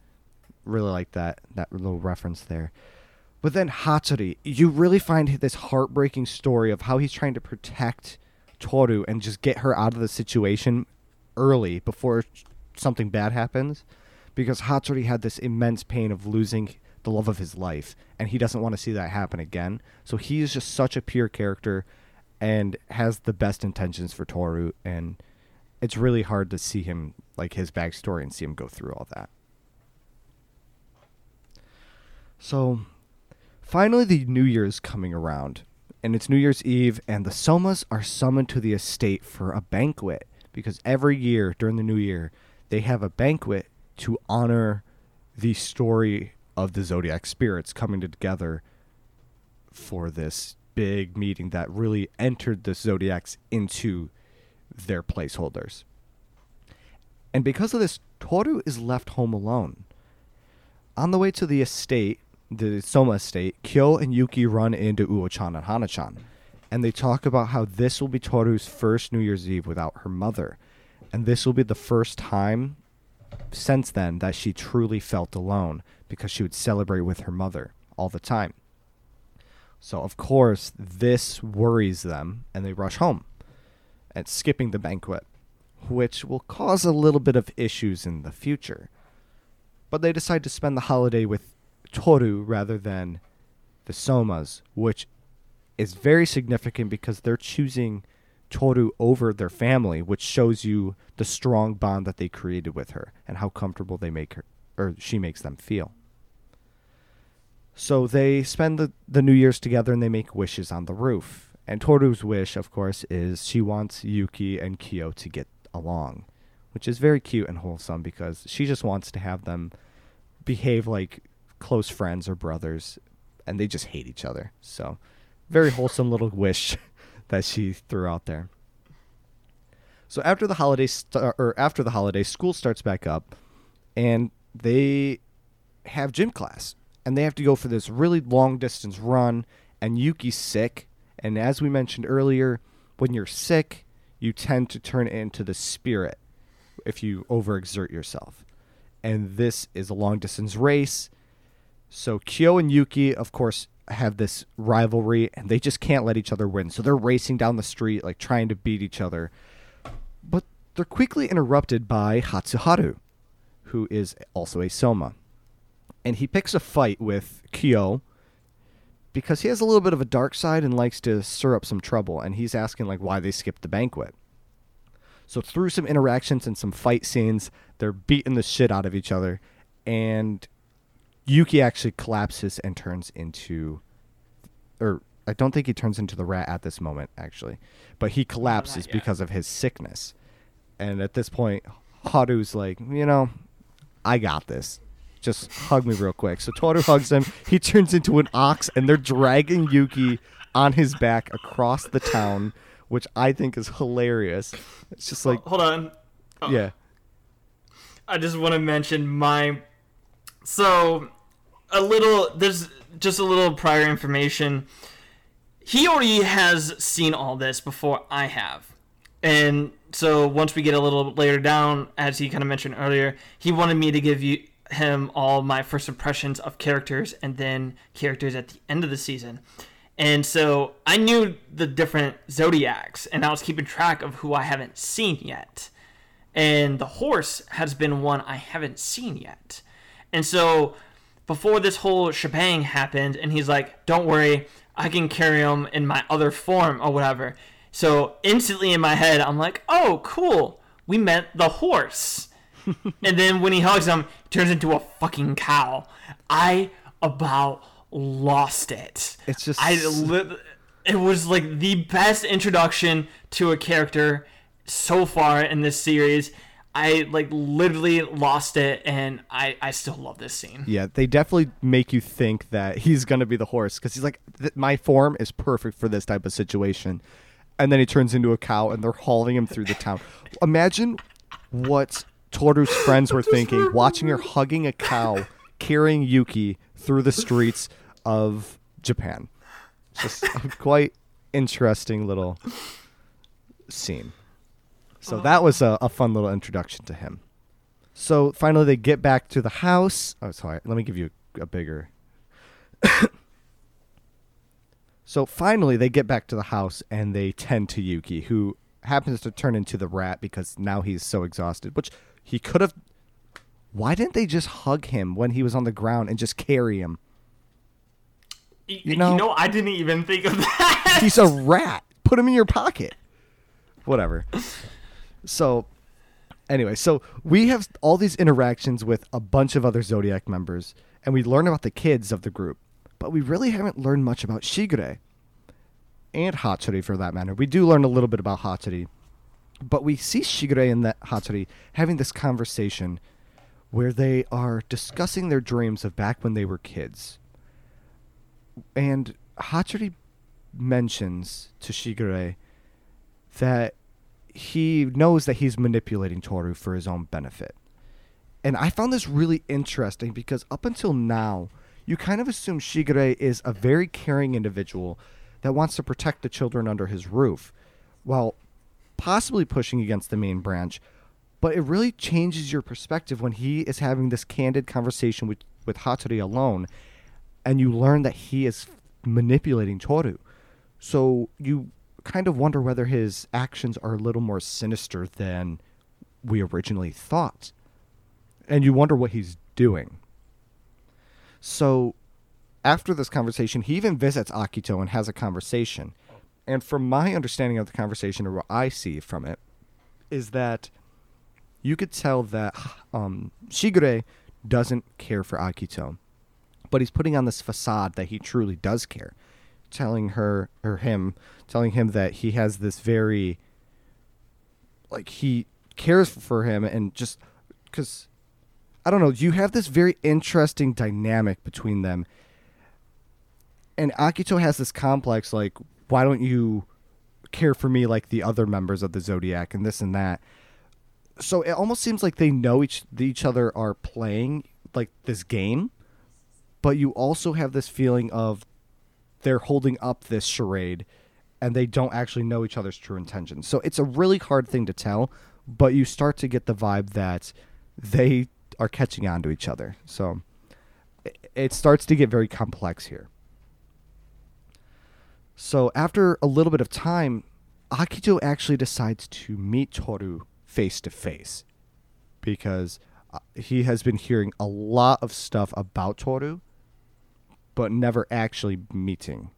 really like that that little reference there. But then Hatsuri, you really find this heartbreaking story of how he's trying to protect Toru and just get her out of the situation early before something bad happens because Hatsuri had this immense pain of losing the love of his life and he doesn't want to see that happen again. So he is just such a pure character and has the best intentions for Toru and it's really hard to see him like his backstory and see him go through all that. So finally the New Year's coming around and it's New Year's Eve and the Somas are summoned to the estate for a banquet because every year during the New Year they have a banquet to honor the story of the zodiac spirits coming together for this big meeting that really entered the zodiacs into their placeholders. And because of this, Toru is left home alone. On the way to the estate, the Soma estate, Kyo and Yuki run into Uo-chan and Hana-chan, and they talk about how this will be Toru's first New Year's Eve without her mother, and this will be the first time since then that she truly felt alone because she would celebrate with her mother all the time. So of course this worries them and they rush home and skipping the banquet, which will cause a little bit of issues in the future. But they decide to spend the holiday with Toru rather than the Somas, which is very significant because they're choosing Toru over their family, which shows you the strong bond that they created with her and how comfortable they make her or she makes them feel. So they spend the, the New Year's together and they make wishes on the roof. And Toru's wish, of course, is she wants Yuki and Kyo to get along, which is very cute and wholesome because she just wants to have them behave like close friends or brothers and they just hate each other. So, very wholesome little wish that she threw out there. So after the holiday st- or after the holiday, school starts back up, and they have gym class, and they have to go for this really long distance run. And Yuki's sick, and as we mentioned earlier, when you're sick, you tend to turn into the spirit if you overexert yourself. And this is a long distance race. So Kyo and Yuki, of course, have this rivalry and they just can't let each other win. So they're racing down the street, like trying to beat each other. But they're quickly interrupted by Hatsuharu, who is also a Soma. And he picks a fight with Kyo because he has a little bit of a dark side and likes to stir up some trouble. And he's asking, like, why they skipped the banquet. So through some interactions and some fight scenes, they're beating the shit out of each other. And Yuki actually collapses and turns into, or I don't think he turns into the rat at this moment, actually, but he collapses yet. because of his sickness. And at this point, Haru's like, you know, I got this. Just hug me real quick. So Toru hugs him. He turns into an ox, and they're dragging Yuki on his back across the town, which I think is hilarious. It's just like, Hold on. Oh, yeah, I just want to mention my. So, a little. There's just a little prior information. He already has seen all this before I have. And so, once we get a little later down, as he kind of mentioned earlier, he wanted me to give you him all my first impressions of characters and then characters at the end of the season. And so I knew the different zodiacs, and I was keeping track of who I haven't seen yet and the horse has been one I haven't seen yet. And so before this whole shebang happened, and he's like, "Don't worry, I can carry him in my other form or whatever." So instantly in my head, I'm like, "Oh, cool, we met the horse." and then when he hugs him, he turns into a fucking cow. I about lost it. It's just- I li- it was like the best introduction to a character so far in this series. I like literally lost it, and I I still love this scene. Yeah, they definitely make you think that he's to be the horse because he's like, "Th- my form is perfect for this type of situation. and then he turns into a cow, and they're hauling him through the town. Imagine what Toru's friends were thinking, watching her hugging a cow, carrying Yuki through the streets of Japan. Just a quite interesting little scene. So oh. that was a, a fun little introduction to him. So finally, they get back to the house. Oh, sorry. Let me give you a, a bigger. so finally, they get back to the house and they tend to Yuki, who happens to turn into the rat because now he's so exhausted. Which he could have. Why didn't they just hug him when he was on the ground and just carry him? Y- You know- you know, I didn't even think of that. He's a rat. Put him in your pocket. Whatever. So, anyway, so we have all these interactions with a bunch of other Zodiac members, and we learn about the kids of the group, but we really haven't learned much about Shigure and Hatsuri for that matter. We do learn a little bit about Hatsuri, but we see Shigure and that Hatsuri having this conversation where they are discussing their dreams of back when they were kids. And Hatsuri mentions to Shigure that he knows that he's manipulating Toru for his own benefit. And I found this really interesting because up until now, you kind of assume Shigure is a very caring individual that wants to protect the children under his roof, while possibly pushing against the main branch. But it really changes your perspective when he is having this candid conversation with, with Hatori alone, and you learn that he is manipulating Toru. So you kind of wonder whether his actions are a little more sinister than we originally thought. And you wonder what he's doing. So after this conversation, he even visits Akito and has a conversation. And from my understanding of the conversation, or what I see from it, is that you could tell that um, Shigure doesn't care for Akito, but he's putting on this facade that he truly does care, telling her or him, telling him that he has this very, like he cares for him and just because I don't know, you have this very interesting dynamic between them. And Akito has this complex, like, why don't you care for me like the other members of the Zodiac and this and that? So it almost seems like they know each each other are playing like this game, but you also have this feeling of they're holding up this charade and they don't actually know each other's true intentions. So it's a really hard thing to tell, but you start to get the vibe that they are catching on to each other. So it, starts to get very complex here. So after a little bit of time, Akito actually decides to meet Toru face to face because uh, he has been hearing a lot of stuff about Toru, but never actually meeting.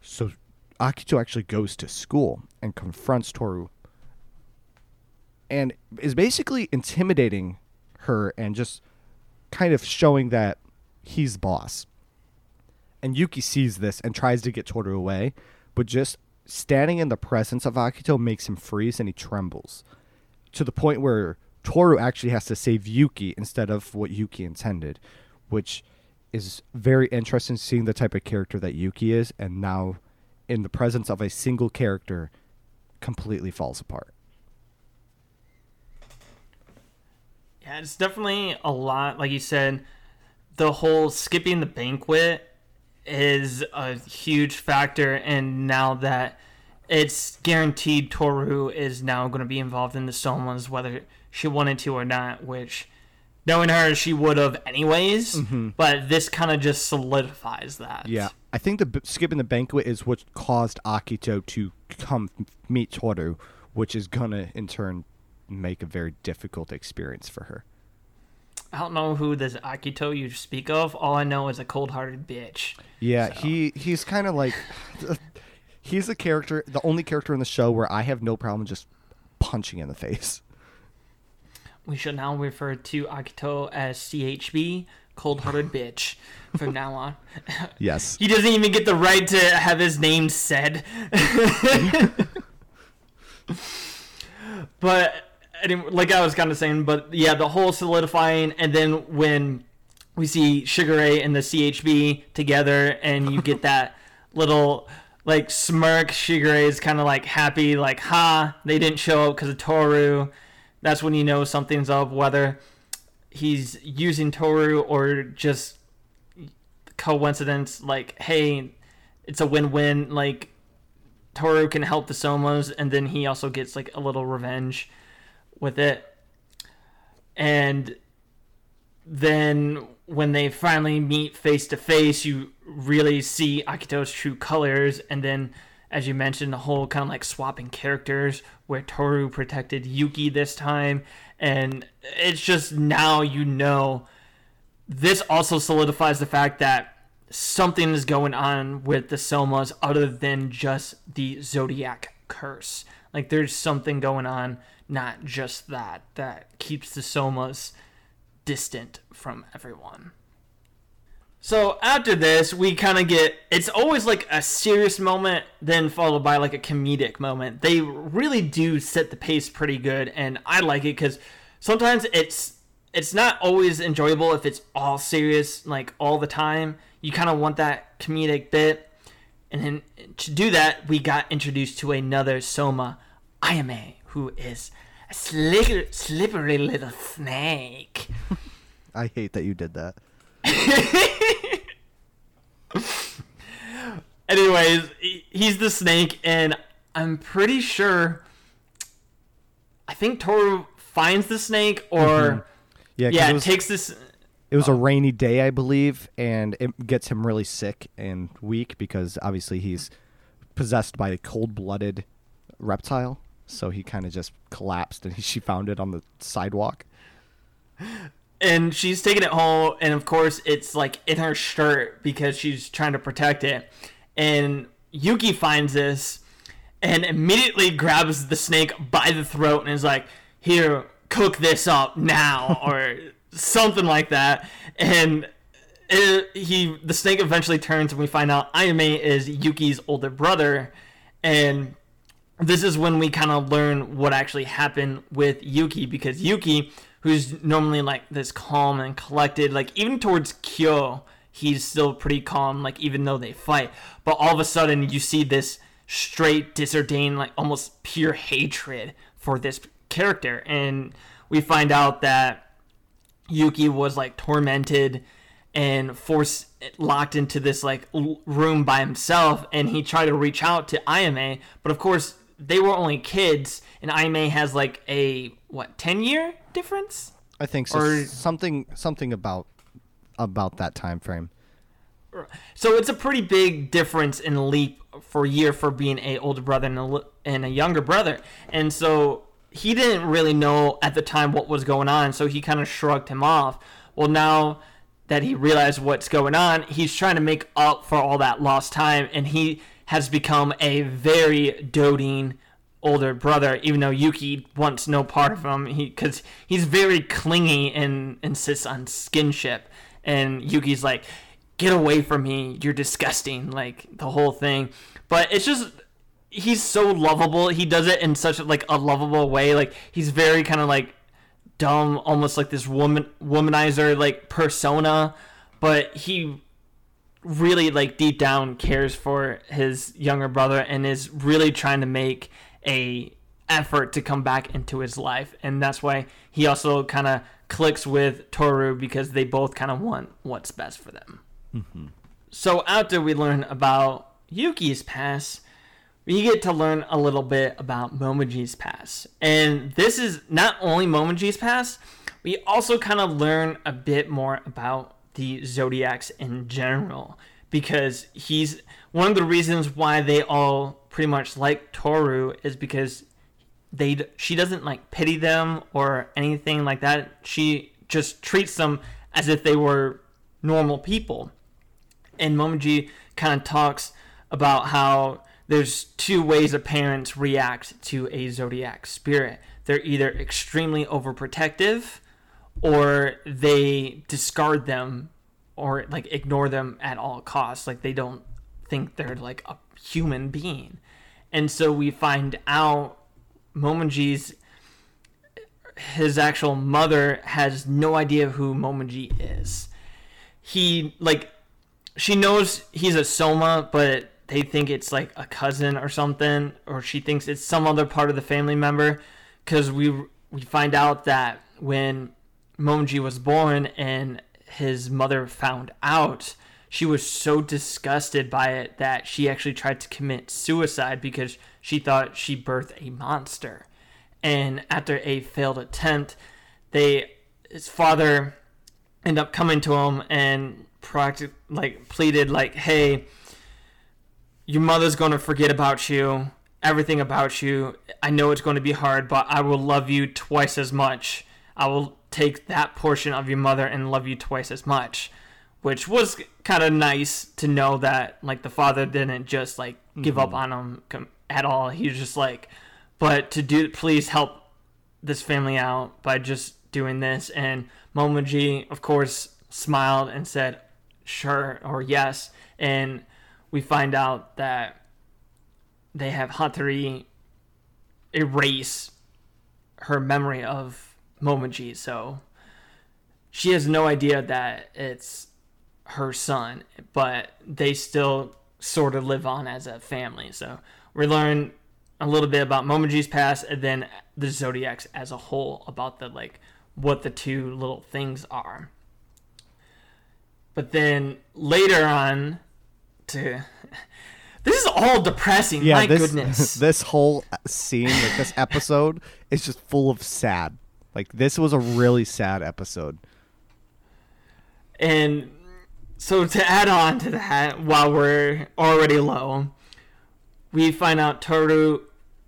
So Akito actually goes to school and confronts Toru and is basically intimidating her and just kind of showing that he's boss. And Yuki sees this and tries to get Toru away, but just standing in the presence of Akito makes him freeze and he trembles to the point where Toru actually has to save Yuki instead of what Yuki intended, which is very interesting seeing the type of character that Yuki is and now in the presence of a single character completely falls apart. Yeah, it's definitely a lot. Like you said, the whole skipping the banquet is a huge factor. And now that it's guaranteed Toru is now going to be involved in the Somas, whether she wanted to or not, which knowing her, she would have anyways. Mm-hmm. But this kind of just solidifies that. Yeah, I think the b- skipping the banquet is what caused Akito to come meet Toru, which is gonna in turn make a very difficult experience for her. I don't know who this Akito you speak of. All I know is a cold hearted bitch. Yeah, So- he he's kind of like he's a character, the only character in the show where I have no problem just punching in the face. We should now refer to Akito as CHB, cold hearted bitch, from now on. Yes. He doesn't even get the right to have his name said. but anyway, like I was kind of saying, but yeah, the whole solidifying, and then when we see Sugar Ray and the CHB together, and you get that little like smirk. Sugar Shigure is kind of like happy, like ha, they didn't show up because of Toru. That's when you know something's up. Whether he's using Toru or just coincidence, like hey, it's a win-win. Like Toru can help the Somas, and then he also gets like a little revenge with it. And then when they finally meet face to face, you really see Akito's true colors. And then, as you mentioned, the whole kind of like swapping characters where Toru protected Yuki this time. And it's just now you know. This also solidifies the fact that something is going on with the Somas other than just the Zodiac curse. Like there's something going on, not just that, that keeps the Somas distant from everyone. So after this, we kind of get it's always like a serious moment, then followed by like a comedic moment. They really do set the pace pretty good, and I like it because sometimes it's it's not always enjoyable if it's all serious like all the time. You kind of want that comedic bit, and then to do that, we got introduced to another Soma, Ayame, who is a slicker, slippery little snake. I hate that you did that. Anyways, he's the snake, and I'm pretty sure. I think Toru finds the snake, or Mhm. Yeah, yeah, it was, takes this. it was a rainy day, I believe, and it gets him really sick and weak because obviously he's possessed by a cold-blooded reptile. So he kind of just collapsed, and he, she found it on the sidewalk. and she's taking it home and of course it's like in her shirt because she's trying to protect it and yuki finds this and immediately grabs the snake by the throat and is like here cook this up now or something like that. And it, he the snake eventually turns and we find out ayame is yuki's older brother. And this is when we kind of learn what actually happened with Yuki because Yuki, who's normally like this calm and collected, like even towards Kyo, he's still pretty calm, like even though they fight. But all of a sudden, you see this straight, disordained, like almost pure hatred for this character. And we find out that Yuki was like tormented and forced locked into this like room by himself and he tried to reach out to Ayame but of course they were only kids and Ayame has like a what 10 year difference I think so. Or- something, something about about that time frame. so it's a pretty big difference in leap for year for being a older brother and a, and a younger brother. And so he didn't really know at the time what was going on so he kind of shrugged him off. Well now that he realized what's going on he's trying to make up for all that lost time and he has become a very doting older brother even though yuki wants no part of him. Because he's very clingy and insists on skinship and yuki's like get away from me. You're disgusting like the whole thing. But it's just he's so lovable. He does it in such like a lovable way. Like he's very kind of like dumb almost like this woman womanizer like persona. But he really like deep down cares for his younger brother and is really trying to make a effort to come back into his life. And that's why he also kind of clicks with Toru because they both kind of want what's best for them. Mm-hmm. So after we learn about Yuki's past, we get to learn a little bit about Momoji's past. And this is not only Momoji's past, we also kind of learn a bit more about the Zodiacs in general. Because he's one of the reasons why they all pretty much like Toru is because they she doesn't like pity them or anything like that. She just treats them as if they were normal people and Momoji kind of talks about how there's two ways that parents react to a zodiac spirit. They're either extremely overprotective or they discard them or like ignore them at all costs. Like they don't think they're like a human being. And so we find out Momoji's his actual mother has no idea who Momoji is. He like she knows he's a soma, but they think it's like a cousin or something, or she thinks it's some other part of the family member, because we we find out that when Momiji was born and his mother found out, she was so disgusted by it that she actually tried to commit suicide because she thought she birthed a monster. And after a failed attempt, they his father ended up coming to him and practic- like pleaded like, "Hey, your mother's going to forget about you, everything about you. I know it's going to be hard, but I will love you twice as much. I will take that portion of your mother and love you twice as much." Which was kind of nice to know that like the father didn't just like give up mm-hmm. on him at all. He was just like, but to do please help this family out by just doing this. And Momoji, of course, smiled and said, sure or yes. And we find out that they have Hattori erase her memory of Momoji. So she has no idea that it's her son, but they still sort of live on as a family. So we learn a little bit about Momoji's past and then the Zodiacs as a whole about the like what the two little things are. But then later on to this is all depressing. Yeah, My this goodness. this whole scene, like this episode, is just full of sad. Like this was a really sad episode. And so to add on to that, while we're already low, we find out Toru,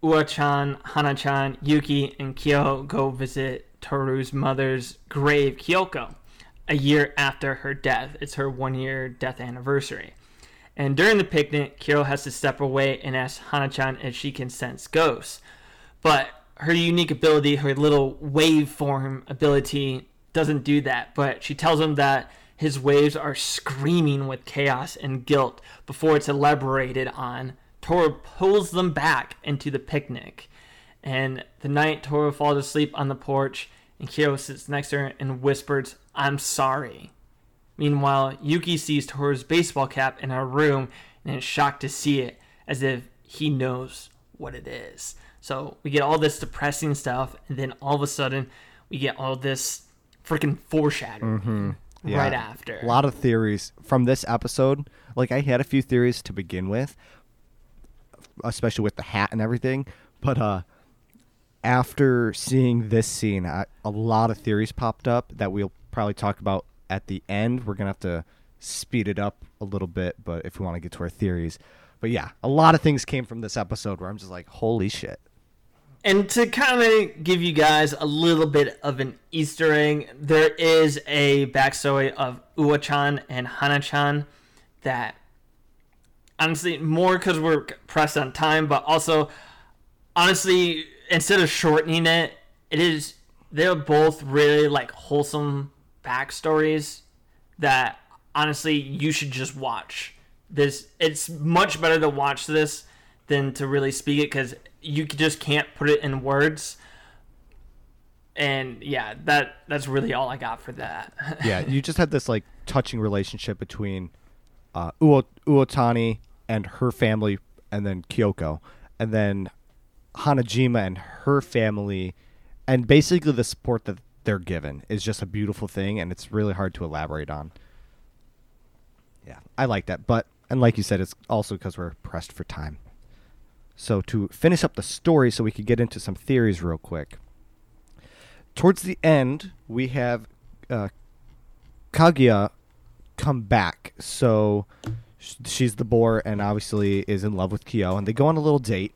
Uo-chan, Hana-chan, Yuki, and Kyo go visit Toru's mother's grave, Kyoko, a year after her death. It's her one-year death anniversary. And during the picnic, Kyo has to step away and ask Hana-chan if she can sense ghosts. But her unique ability, her little waveform ability, doesn't do that. But she tells him that his waves are screaming with chaos and guilt before it's elaborated on. Toru pulls them back into the picnic. And the night Toru falls asleep on the porch, and Kyo sits next to her and whispers, I'm sorry. Meanwhile, Yuki sees Toru's baseball cap in her room and is shocked to see it, as if he knows what it is. So we get all this depressing stuff, and then all of a sudden, we get all this freaking foreshadowing mm-hmm. Yeah. right after. A lot of theories from this episode. Like I had a few theories to begin with, especially with the hat and everything. But uh, after seeing this scene, I, a lot of theories popped up that we'll probably talk about at the end. We're gonna have to speed it up a little bit, but if we want to get to our theories. But yeah, a lot of things came from this episode where I'm just like, holy shit. And to kind of give you guys a little bit of an Easter egg, there is a backstory of Uo-chan and Hana-chan that, honestly, more because we're pressed on time, but also, honestly, instead of shortening it, it is they're both really like wholesome backstories that honestly you should just watch. This it's much better to watch this than to really speak it because you just can't put it in words. And yeah, that that's really all I got for that. yeah, you just had this like touching relationship between uh, Uo- Uotani and her family, and then Kyoko, and then Hanajima and her family, and basically the support that they're given is just a beautiful thing, and it's really hard to elaborate on. Yeah, I like that, but and like you said, it's also because we're pressed for time. So to finish up the story, so we could get into some theories real quick. Towards the end, we have uh, Kagura come back. So she's the boar and obviously is in love with Kyo, and they go on a little date.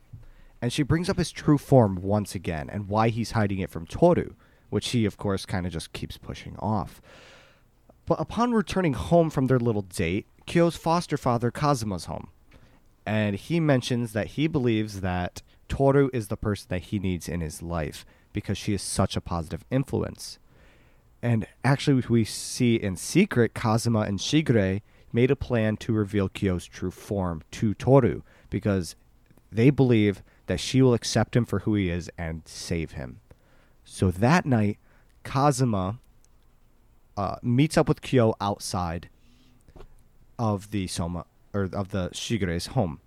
And she brings up his true form once again and why he's hiding it from Toru, which he, of course, kind of just keeps pushing off. But upon returning home from their little date, Kyo's foster father Kazuma's home. And he mentions that he believes that Toru is the person that he needs in his life because she is such a positive influence. And actually, we see in secret, Kazuma and Shigure made a plan to reveal Kyo's true form to Toru because they believe that she will accept him for who he is and save him. So that night, Kazuma uh, meets up with Kyo outside of the Soma or of the Shigure's home.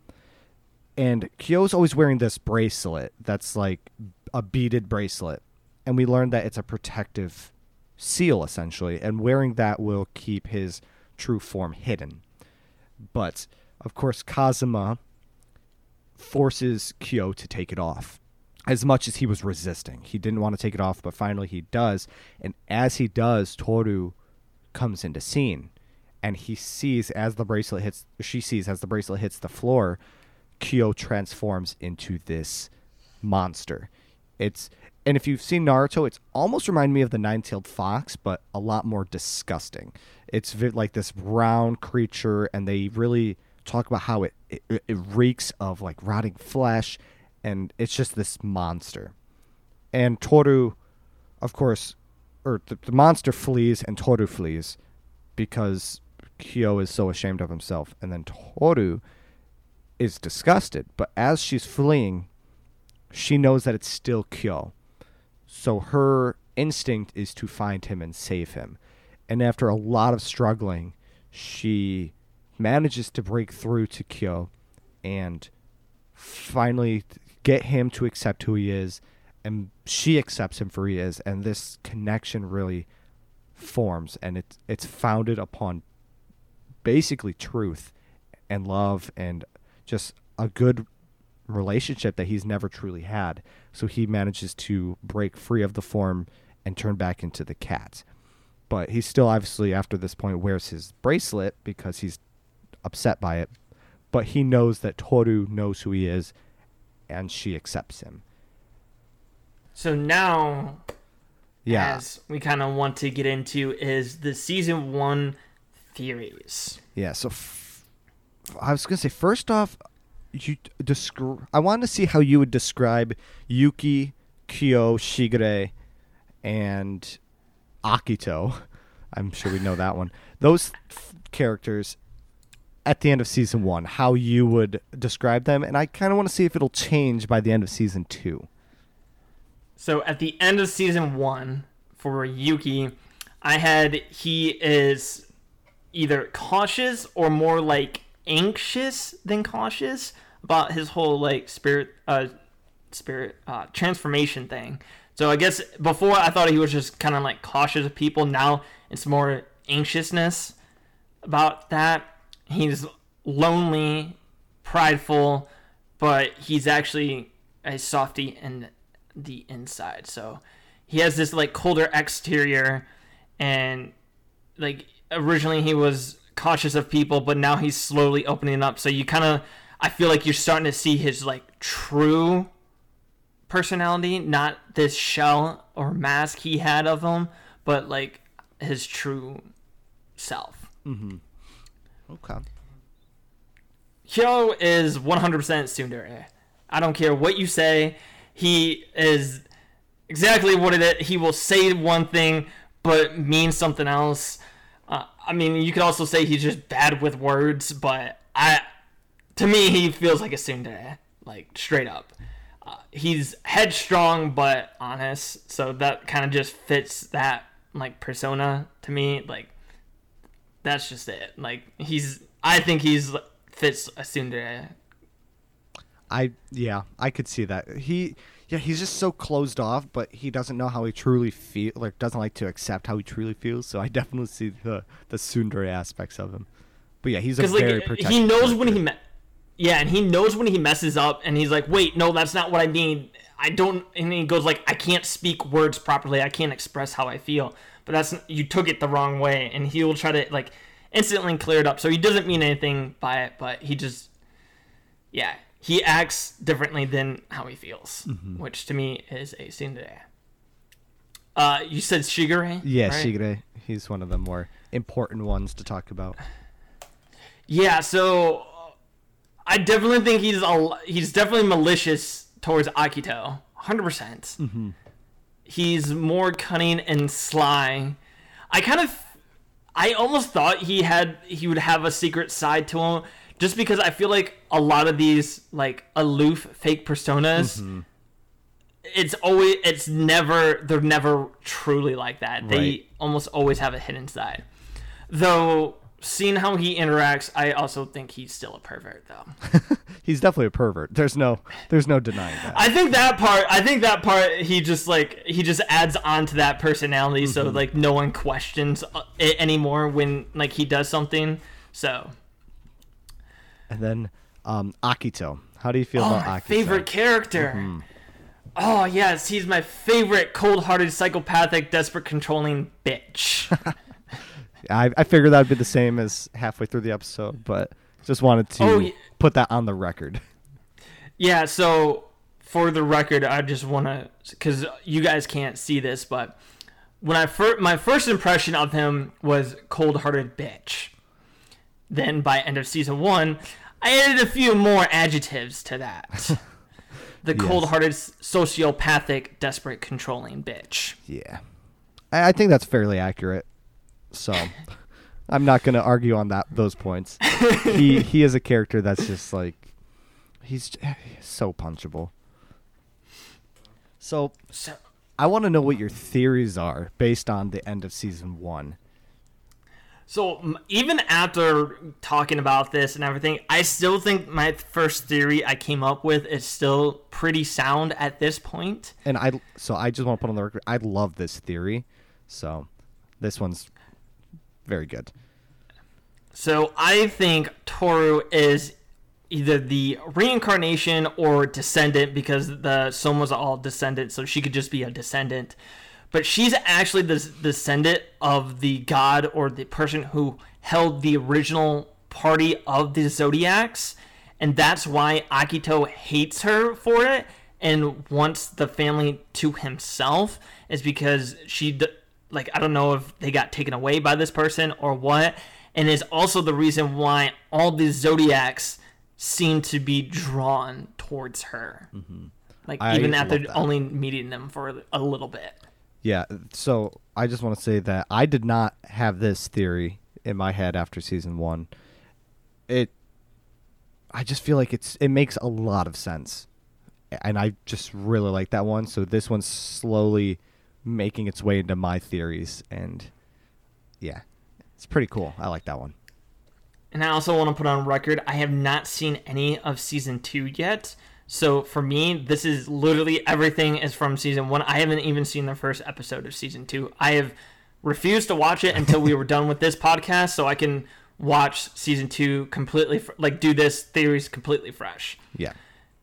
And Kyo's always wearing this bracelet that's like a beaded bracelet. And we learned that it's a protective seal essentially, and wearing that will keep his true form hidden. But of course Kazuma forces Kyo to take it off as much as he was resisting. He didn't want to take it off, but finally he does. And as he does, Toru comes into scene and he sees as the bracelet hits she sees as the bracelet hits the floor, Kyo transforms into this monster. It's and if you've seen Naruto, it's almost reminded me of the nine-tailed fox, but a lot more disgusting. It's like this brown creature, and they really talk about how it, it it reeks of like rotting flesh, and it's just this monster. And Toru, of course, or the, the monster flees, and Toru flees because Kyo is so ashamed of himself, and then Toru is disgusted. But as she's fleeing, she knows that it's still Kyo. So her instinct is to find him and save him. And after a lot of struggling, she manages to break through to Kyo and finally get him to accept who he is. And she accepts him for who he is. And this connection really forms. And it's, it's founded upon basically truth and love and just a good relationship that he's never truly had. So he manages to break free of the form and turn back into the cat. But he still obviously after this point wears his bracelet because he's upset by it. But he knows that Toru knows who he is and she accepts him. So now, Yeah. as we kind of want to get into, is the season one theories. Yeah, so f- I was going to say first off you descri- I wanted to see how you would describe Yuki, Kyo, Shigure and Akito. I'm sure we know that one. Those f- characters at the end of season 1, how you would describe them and I kind of want to see if it'll change by the end of season 2. So at the end of season one for Yuki, I had he is either cautious or more like anxious than cautious about his whole like spirit uh spirit uh transformation thing. So I guess before I thought he was just kind of like cautious of people. Now it's more anxiousness about that. He's lonely, prideful, but he's actually a softy in the inside. So he has this like colder exterior and like originally he was cautious of people, but now he's slowly opening up. So you kind of I feel like you're starting to see his like true personality, not this shell or mask he had of him, but like his true self. Mm-hmm. Okay. Kyo is 100% tsundere. I don't care what you say. He is exactly what it is. He will say one thing but mean something else. Uh, I mean, you could also say he's just bad with words, but I, to me, he feels like a tsundere, like straight up. Uh, he's headstrong but honest, so that kind of just fits that like persona to me. Like that's just it. Like he's, I think he's fits a tsundere. I yeah, I could see that. He yeah, he's just so closed off, but he doesn't know how he truly feel like doesn't like to accept how he truly feels. So I definitely see the the tsundere aspects of him. But yeah, he's a very like protective. he knows when he me- yeah and he knows when he messes up and he's like wait no that's not what i mean i don't and he goes like i can't speak words properly i can't express how i feel but that's you took it the wrong way and he will try to like instantly clear it up so he doesn't mean anything by it but he just yeah he acts differently than how he feels Mm-hmm. which to me is a tsundere uh you said shigure Yeah, right? Shigure. He's one of the more important ones to talk about. Yeah, so I definitely think he's a, he's definitely malicious towards Akito, 100%. percent Mm-hmm. He's more cunning and sly. I kind of I almost thought he had he would have a secret side to him just because I feel like a lot of these like aloof fake personas Mm-hmm. it's always it's never they're never truly like that. They Right. almost always have a hidden side. Though seeing how he interacts, I also think he's still a pervert, though. He's definitely a pervert. There's no there's no denying that. I think that part. I think that part. He just like he just adds on to that personality, so Mm-hmm. like no one questions uh, it anymore when like he does something. So and then um, Akito. How do you feel Oh, about Akito? favorite character. Mm-hmm. Oh yes, he's my favorite cold-hearted, psychopathic, desperate, controlling bitch. I, I figured that would be the same as halfway through the episode, but just wanted to Oh, put that on the record. yeah. So for the record, I just want to, because you guys can't see this, but when I first, my first impression of him was cold-hearted bitch. Then by end of season one, I added a few more adjectives to that. the Yes. cold-hearted, sociopathic, desperate, controlling bitch. Yeah, I, I think that's fairly accurate. So I'm not going to argue on that those points. he he is a character that's just like he's, eh, he's so punchable. So So I want to know what your theories are based on the end of season one. So even after talking about this and everything, I still think my first theory I came up with is still pretty sound at this point. And I so I just want to put on the record I love this theory. So this one's very good. So I think Toru is either the reincarnation or descendant because the Soma's all descendant, so she could just be a descendant. But she's actually the descendant of the god or the person who held the original party of the Zodiacs, and that's why Akito hates her for it and wants the family to himself. Is because she, d- like, I don't know if they got taken away by this person or what, and is also the reason why all the Zodiacs seem to be drawn towards her. Like I even after only meeting them for a little bit. Yeah, so I just want to say that I did not have this theory in my head after season 1. It I just feel like it's it makes a lot of sense. And I just really like that one, so this one's slowly making its way into my theories and yeah. It's pretty cool. I like that one. And I also want to put on record I have not seen any of season two yet. So for me, this is literally everything is from season one. I haven't even seen the first episode of season two. I have refused to watch it until we were done with this podcast, so I can watch season two completely, fr- like do this theories completely fresh. Yeah.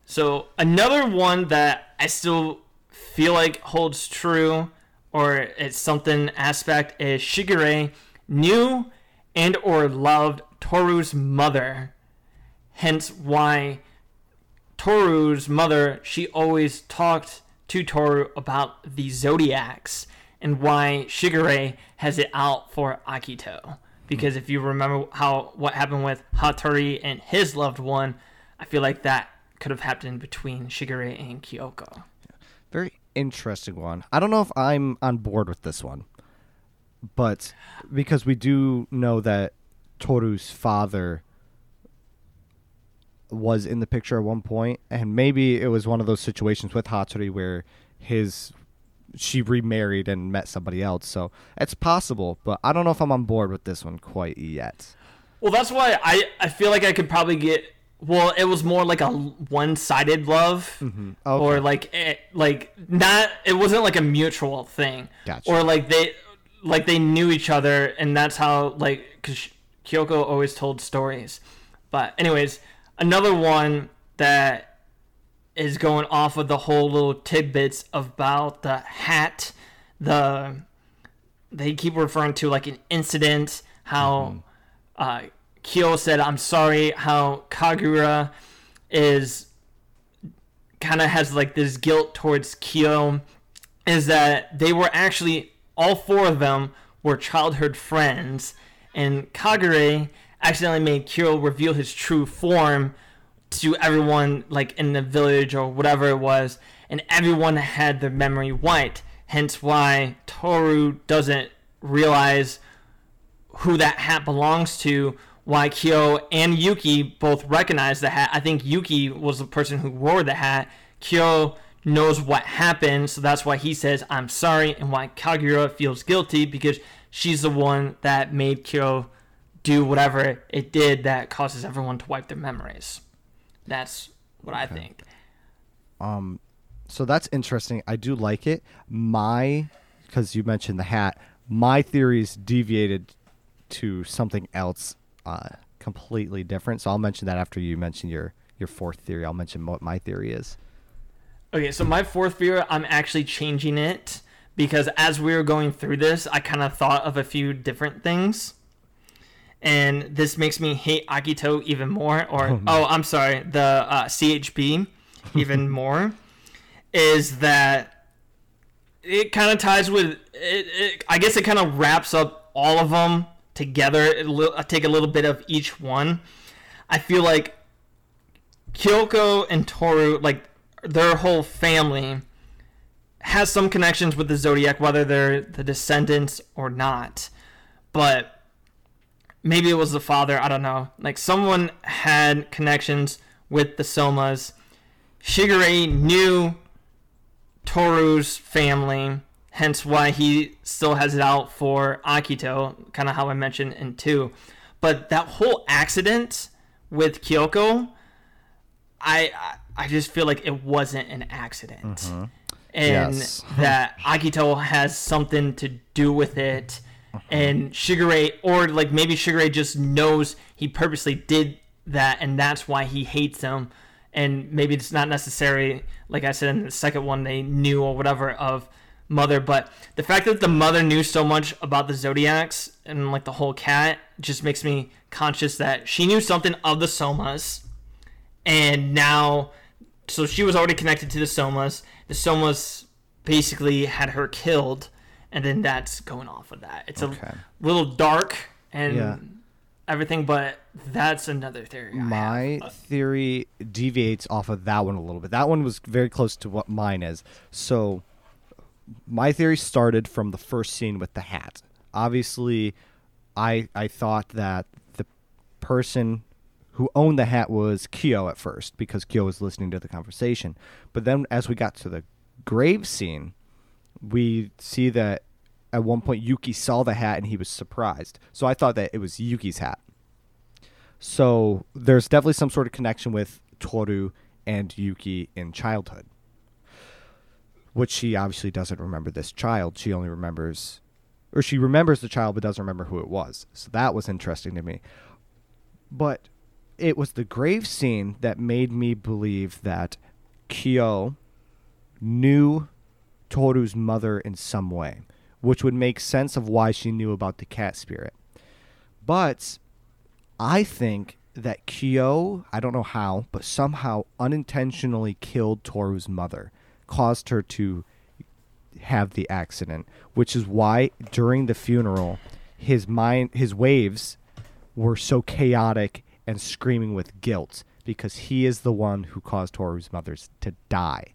So another one that I still feel like holds true, or it's something aspect, is Shigure knew and or loved Toru's mother. Hence why Toru's mother, she always talked to Toru about the zodiacs and why Shigure has it out for Akito. Because if you remember how what happened with Hatori and his loved one, I feel like that could have happened between Shigure and Kyoko. Very interesting one. I don't know if I'm on board with this one, but because we do know that Toru's father was in the picture at one point, and maybe it was one of those situations with Hatori where his she remarried and met somebody else. So it's possible, but I don't know if I'm on board with this one quite yet. Well, that's why I, I feel like I could probably get. Well, it was more like a one-sided love, mm-hmm. Okay. or like it, like not. It wasn't like a mutual thing, Gotcha. or like they like they knew each other, and that's how like because Kyoko always told stories. But anyways, another one that is going off of the whole little tidbits about the hat, the they keep referring to like an incident, how uh, Kyo said, "I'm sorry." How Kagura is kind of has like this guilt towards Kyo, is that they were actually all four of them were childhood friends, and Kagura accidentally made Kyo reveal his true form to everyone like in the village or whatever it was and everyone had their memory wiped. Hence why toru doesn't realize who that hat belongs to why kyo and yuki both recognize the hat. I think yuki was the person who wore the hat. Kyo knows what happened so that's why he says i'm sorry and why kagura feels guilty because she's the one that made kyo do whatever it did that causes everyone to wipe their memories. That's what I think. Um, so that's interesting. I do like it. My, because you mentioned the hat, my theories deviated to something else, uh, completely different. So I'll mention that after you mention your your fourth theory. I'll mention what my theory is. Okay, so my fourth theory, I'm actually changing it because as we were going through this, I kind of thought of a few different things. And this makes me hate Akito even more. Or, oh, oh I'm sorry, the uh, CHB even more. Is that it kind of ties with, it, it, I guess it kind of wraps up all of them together. I take a little bit of each one. I feel like Kyoko and Toru, like their whole family, has some connections with the Zodiac, whether they're the descendants or not. But maybe it was the father. I don't know. Like someone had connections with the Somas. Shigure knew Toru's family, hence why he still has it out for Akito, kind of how I mentioned in two. But that whole accident with Kyoko I I just feel like it wasn't an accident, mm-hmm. and yes. that Akito has something to do with it. Uh-huh. and Shigure or like maybe Shigure just knows he purposely did that, and that's why he hates him. And maybe it's not necessary, like I said in the second one, they knew or whatever of mother, but the fact that the mother knew so much about the zodiacs and like the whole cat just makes me conscious that she knew something of the somas and now so she was already connected to the somas. The somas basically had her killed and then that's going off of that it's okay. a little dark and yeah. everything but that's another theory my theory deviates off of that one a little bit that one was very close to what mine is so my theory started from the first scene with the hat obviously i i thought that the person who owned the hat was Kyo at first because Kyo was listening to the conversation. But then as we got to the grave scene, we see that at one point Yuki saw the hat and he was surprised. So I thought that it was Yuki's hat. So there's definitely some sort of connection with Toru and Yuki in childhood. Which she obviously doesn't remember this child. She only remembers or she remembers the child but doesn't remember who it was. So that was interesting to me. But it was the grave scene that made me believe that Kyo knew Toru's mother in some way, which would make sense of why she knew about the cat spirit. But I think that Kyo, I don't know how, but somehow unintentionally killed Toru's mother, caused her to have the accident, which is why during the funeral his mind his waves were so chaotic and screaming with guilt because he is the one who caused Toru's mothers to die.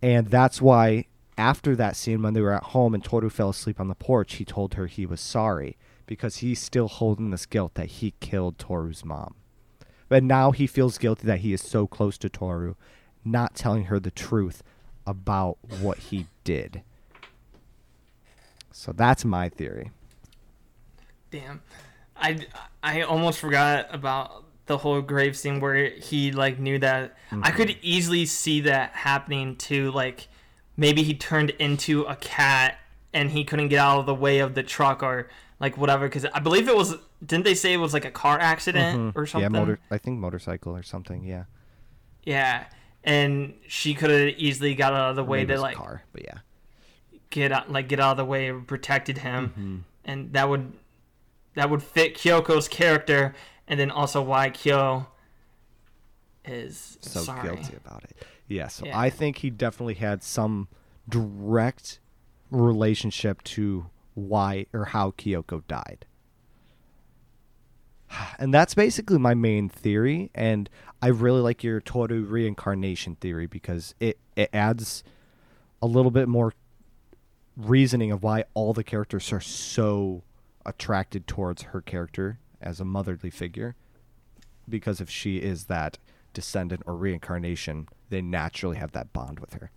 And that's why after that scene when they were at home and Toru fell asleep on the porch, he told her he was sorry because he's still holding this guilt that he killed Toru's mom. But now he feels guilty that he is so close to Toru, not telling her the truth about what he did. So that's my theory. Damn. I I almost forgot about the whole grave scene where he like knew that mm-hmm. I could easily see that happening too like maybe he turned into a cat and he couldn't get out of the way of the truck or like whatever because I believe it was didn't they say it was like a car accident mm-hmm. or something yeah motor I think motorcycle or something yeah yeah and she could have easily got out of the way to like car but yeah get out like get out of the way and protected him mm-hmm. and that would that would fit Kyoko's character, and then also why Kyo is so sorry. guilty about it. Yeah, so yeah. I think he definitely had some direct relationship to why or how Kyoko died. And that's basically my main theory, and I really like your Toru reincarnation theory because it, it adds a little bit more reasoning of why all the characters are so attracted towards her character as a motherly figure because if she is that descendant or reincarnation, they naturally have that bond with her.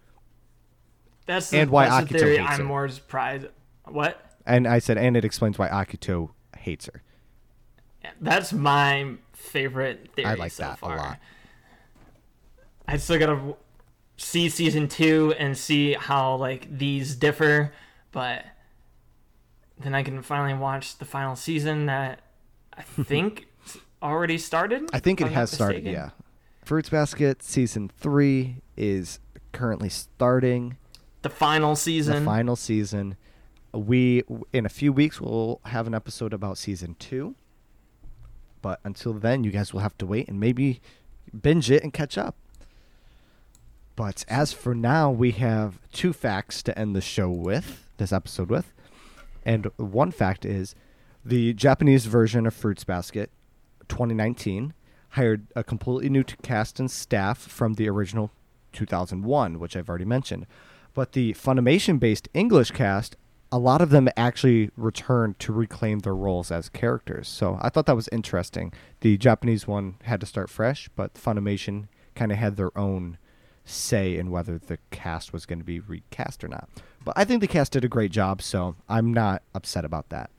That's the, and why that's Akito the theory I'm her. more surprised. What? And I said, and it explains why Akito hates her. That's my favorite theory I like so that a far. lot. I still gotta see season two and see how like these differ, but then I can finally watch the final season that I think already started. I think it has started. mistaken. Yeah, Fruits Basket season three is currently starting. The final season. The final season. We in a few weeks we'll have an episode about season two. But until then, you guys will have to wait and maybe binge it and catch up. But as for now, we have two facts to end the show with, this episode with. And one fact is the Japanese version of Fruits Basket 2019 hired a completely new cast and staff from the original 2001, which I've already mentioned. But the Funimation based English cast, a lot of them actually returned to reclaim their roles as characters. So I thought that was interesting. The Japanese one had to start fresh, but Funimation kind of had their own say in whether the cast was going to be recast or not. But I think the cast did a great job, so I'm not upset about that.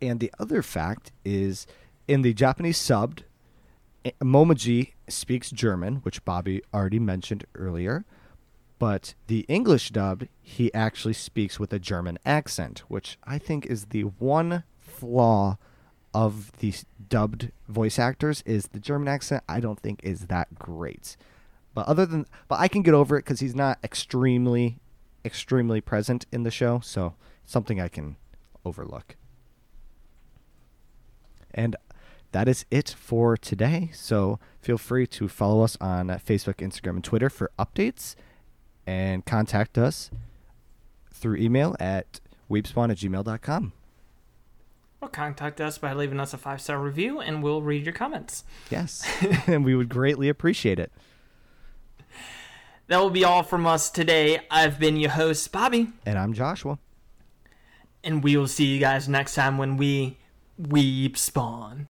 And the other fact is in the Japanese subbed, eh, Momiji speaks German, which Bobby already mentioned earlier. But the English dubbed, he actually speaks with a German accent, which I think is the one flaw of the dubbed voice actors is the German accent I don't think is that great. But other than but I can get over it cuz he's not extremely extremely present in the show, so something I can overlook. And that is it for today. So feel free to follow us on Facebook, Instagram, and Twitter for updates and contact us through email at weepspawn at gmail.com. Or contact us by leaving us a five star review and we'll read your comments. Yes, and we would greatly appreciate it. That will be all from us today. I've been your host, Bobby, And I'm Joshua. and we will see you guys next time when we weep spawn.